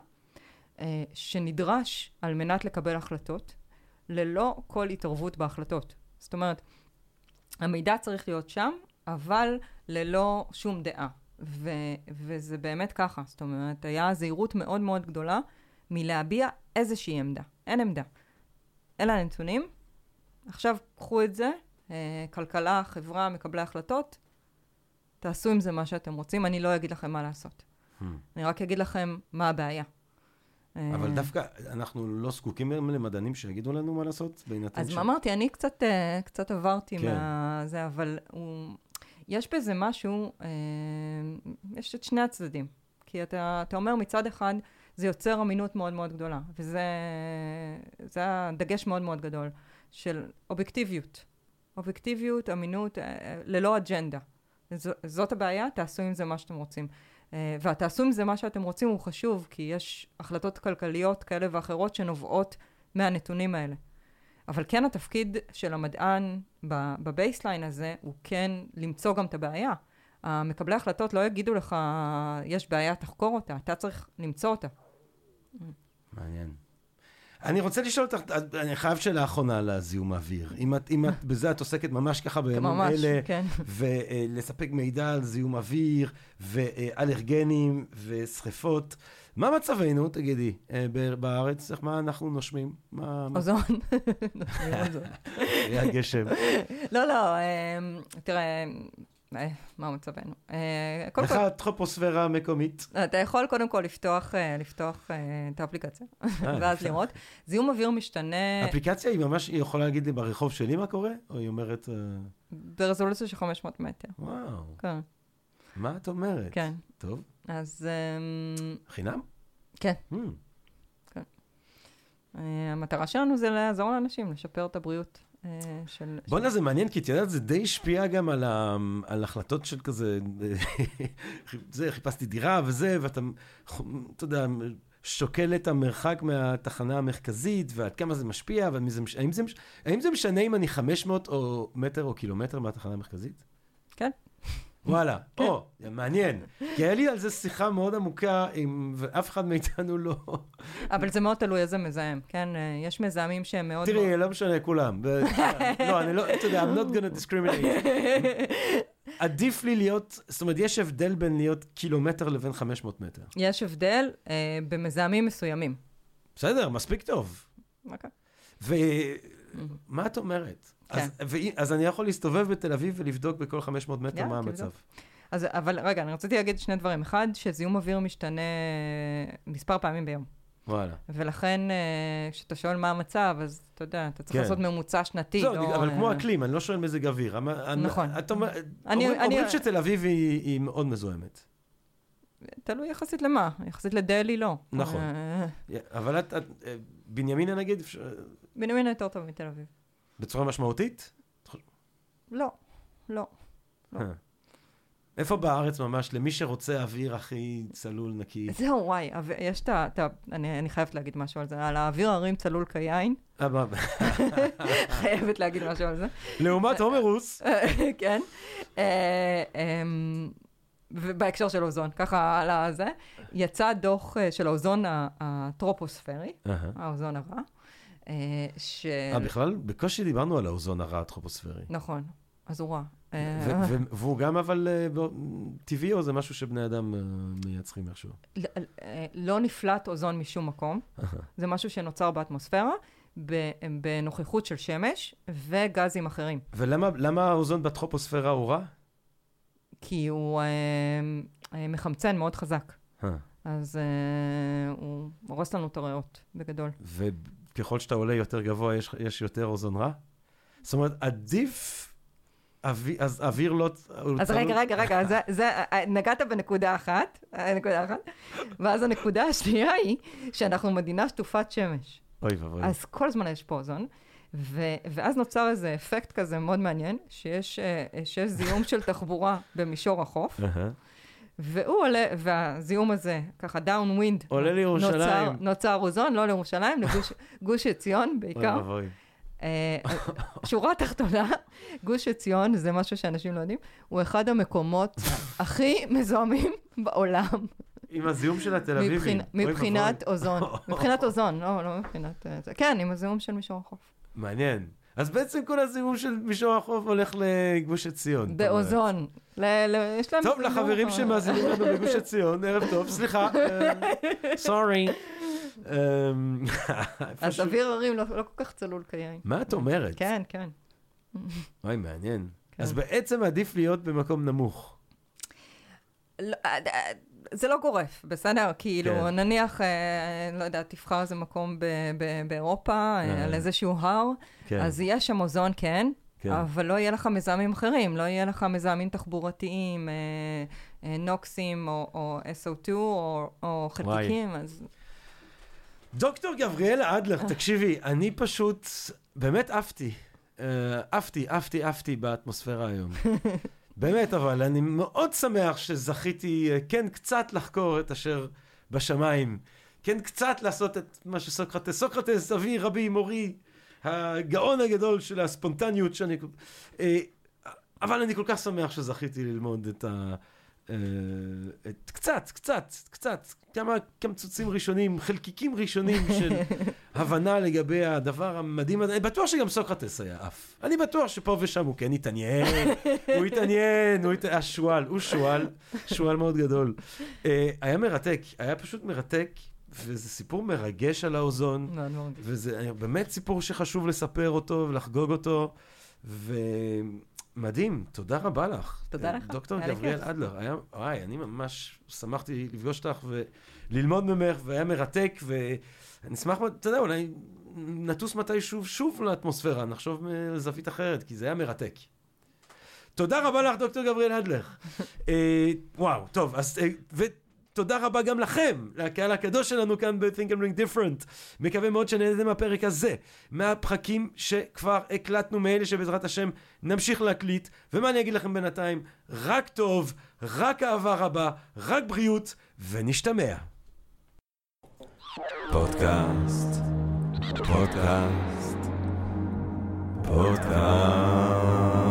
אה, שנדרש על מנת לקבל החלטות, ללא כל התערבות בהחלטות. זאת אומרת, המידע צריך להיות שם, אבל ללא שום דעה. ו- וזה באמת ככה, זאת אומרת, היה זהירות מאוד מאוד גדולה מלהביע איזושהי עמדה. אין עמדה. אלה הנתונים. עכשיו קחו את זה, אה, כלכלה, חברה, מקבלי החלטות, תעשו עם זה מה שאתם רוצים, אני לא אגיד לכם מה לעשות. Hmm. אני רק אגיד לכם מה הבעיה. אבל אה, דווקא אנחנו לא זקוקים למדענים שיגידו לנו מה לעשות, בהינתן אז ש... מה אמרתי, אני קצת, אה, קצת עברתי כן. מהזה, אבל הוא, יש בזה משהו, יש את שני הצדדים. כי אתה, אתה אומר מצד אחד, זה יוצר אמינות מאוד מאוד גדולה, וזה זה הדגש מאוד מאוד גדול של אובייקטיביות. אובייקטיביות, אמינות, אה, ללא אג'נדה. זאת הבעיה, תעשו עם זה מה שאתם רוצים. אה, והתעשו עם זה מה שאתם רוצים הוא חשוב, כי יש החלטות כלכליות כאלה ואחרות שנובעות מהנתונים האלה. אבל כן התפקיד של המדען ב baseline הזה הוא כן למצוא גם את הבעיה. המקבלי החלטות לא יגידו לך, יש בעיה, תחקור אותה, אתה צריך למצוא אותה. מעניין. אני רוצה לשאול אותך, אני חייב שאלה אחרונה על הזיהום האוויר. אם את, אם את, בזה את עוסקת ממש ככה בימים ממש, אלה, כן. ולספק מידע על זיהום אוויר, ואלרגנים, ושריפות. מה מצבנו, תגידי, אה, בארץ? מה אנחנו נושמים? מה... אוזון. נושמים אוזון. היה גשם. לא, לא, אה, תראה, אה, מה מצבנו? אה, איך כל, הטרופוספירה המקומית? אתה יכול קודם כל לפתוח, אה, אה, את האפליקציה, ואז. לראות. זיהום אוויר משתנה האפליקציה היא ממש, היא יכולה להגיד לי ברחוב שלי מה קורה? או היא אומרת, אה, ברזולוציה של 500 מטר. וואו, כן, מה את אומרת? כן. טוב, אז אמ, חינם? כן. Hmm, אה, המטרה שלנו זה לעזור לאנשים, לשפר את הבריאות אה, של... בואנה, זה מעניין, כי את יודעת, זה די השפיע גם על, ה... על החלטות של כזה, זה, חיפשתי דירה וזה, ואתה, אתה יודע, שוקל את המרחק מהתחנה המרכזית, ועד כמה זה משפיע, והאם זה, מש- האם זה, מש- האם זה משנה אם אני 500 או מטר או קילומטר מהתחנה המרכזית? כן. וואלה, כן. או, מעניין. כי היה לי על זה שיחה מאוד עמוקה, עם, ואף אחד מאיתנו לא... אבל זה מאוד תלוי איזה מזהם, כן? יש מזהמים שהם מאוד... תראי, לא משנה, כולם. לא, אני לא, אתה יודע, I'm not gonna discriminate. עדיף לי להיות, זאת אומרת, יש הבדל בין להיות קילומטר לבין 500 מטר. יש הבדל אה, במזהמים מסוימים. בסדר, מספיק טוב. אוקיי. ומה את אומרת? כן. אז, ואי- אז אני יכול להסתובב בתל אביב ולבדוק בכל 500 מטר יאללה, מה. המצב. אז, אבל רגע, אני רציתי להגיד שני דברים. אחד, שזיהום אוויר משתנה מספר פעמים ביום. וואלה. ולכן, אה, כשאתה שואל מה המצב, אז אתה יודע, אתה צריך כן. לעשות ממוצע שנתי. זהו, לא, אבל אה, כמו אקלים, אני לא שואל מזג אוויר. אני- נכון. את אומר- אני- אומרים- אני- אומרים שתל אביב היא היא מאוד מזוהמת. תלוי יחסית למה, יחסית לדלי לא. נכון. אה, אבל את, את אה, בנימינה נגיד, בנימין יותר טוב מתל אביב. בצורה משמעותית? לא, לא. לא. אה. איפה בארץ ממש, למי שרוצה אוויר הכי צלול, נקי? זהו, וואי, יש את ה... אני אני חייבת להגיד משהו על זה, על האוויר הרים צלול כיין. אה, חייבת להגיד משהו על זה. לעומת הומרוס, כן. אה, אמ, ובהקשר של אוזון, ככה על הזה, יצא דוח של האוזון הטרופוספרי. האוזון הרע, ש... אה, בכלל, בקושי דיברנו על האוזון הרע הטרופוספרי. נכון, אז הוא רע. אה, ו- והוא גם אבל אה, טבעי, או זה משהו שבני אדם אה, מייצרים איכשהו? אה, לא נפלט אוזון משום מקום. זה משהו שנוצר באטמוספירה, בנוכחות של שמש וגזים אחרים. ולמה למה האוזון בטרופוספירה הוא רע? כי הוא אה, אה, מחמצן מאוד חזק. אה. אז אה, הוא הורס לנו את הריאות, בגדול. וככל שאתה עולה יותר גבוה, יש, יש יותר אוזון רע? זאת אומרת, עדיף... אוויר, אז אוויר לא... אז רגע, רגע, רגע, זה, זה, אה, נגעת בנקודה אחת, אה, נקודה אחת, ואז הנקודה השנייה היא שאנחנו מדינה שטופת שמש. אוי ואבוי. אז כל הזמן יש פה אוזון, ו, ואז נוצר איזה אפקט כזה מאוד מעניין, שיש, אה, שיש זיהום של תחבורה במישור החוף. והוא עולה, והזיהום הזה, ככה downwind, עולה לירושלים. נוצר, נוצר אוזון, לא לירושלים, לגוש גוש עציון אוי בעיקר. ואבוי. אה, שורה תחתונה, גוש עציון, זה משהו שאנשים לא יודעים, הוא אחד המקומות הכי מזוהמים בעולם, עם הזיהום של התל אוי מבחינת. אוזון. מבחינת אוזון, לא, לא מבחינת... אה. כן, עם הזיהום של מישור החוף. מעניין. אז בעצם כל הזיהום של מישור החוף הולך לגוש עציון. באוזון. ל- ל- יש להם... טוב, לחברים שמאזינים לנו בגוש עציון, ערב טוב, סליחה, סורי. אז אוויר הרים לא לא כל כך צלול כיין. מה את אומרת? כן, כן. אוי, מעניין. כן. אז בעצם עדיף להיות במקום נמוך. אה, אה, זה לא גורף, בסדר? כאילו, כן. נניח, אה, לא יודעת, תבחר איזה מקום ב- ב- באירופה, אה, אה. על איזשהו הר, כן, אז יהיה שם אוזון, כן, כן. אבל לא יהיה לך מזהמים אחרים, לא יהיה לך מזהמים תחבורתיים, אה, אה, נוקסים או, או SO2 או, או חלקיקים, אז דוקטור גבריאלה אדלר, תקשיבי, אני פשוט באמת עפתי. אה, עפתי, עפתי, עפתי באטמוספירה היום. באמת, אבל אני מאוד שמח שזכיתי, אה, כן, קצת לחקור את אשר בשמיים. כן, קצת לעשות את מה שסוקרטס, סוקרטס, אבי, רבי, מורי, הגאון הגדול של הספונטניות שאני... אה, אבל אני כל כך שמח שזכיתי ללמוד את ה... אה, את, קצת, קצת, קצת, כמה קמצוצים ראשונים, חלקיקים ראשונים של הבנה לגבי הדבר המדהים הזה. אני בטוח שגם סוקרטס היה עף. אני בטוח שפה ושם הוא כן התעניין, הוא התעניין, הוא התעניין, השועל, הוא שועל, שועל מאוד גדול. אה, היה מרתק, היה פשוט מרתק, וזה סיפור מרגש על האוזון. וזה באמת סיפור שחשוב לספר אותו ולחגוג אותו, ומדהים, תודה רבה לך. תודה לך, דוקטור גבריאל. אדלר, היה, וואי, אני ממש שמחתי לפגוש אותך וללמוד ממך, והיה מרתק, ואני אשמח, אתה יודע, אולי נטוס מתישהו שוב לאטמוספירה, נחשוב מזווית אחרת, כי זה היה מרתק. תודה רבה לך, דוקטור גבריאל אדלר. אה, וואו, טוב, אז... אה, ו... תודה רבה גם לכם, לקהל הקדוש שלנו כאן ב-Think and Ring Different. מקווה מאוד שנהנתם מהפרק הזה, מהפרקים שכבר הקלטנו, מאלה שבעזרת השם נמשיך להקליט. ומה אני אגיד לכם בינתיים? רק טוב, רק אהבה רבה, רק בריאות, ונשתמע. פודקאסט, פודקאסט, פודקאסט.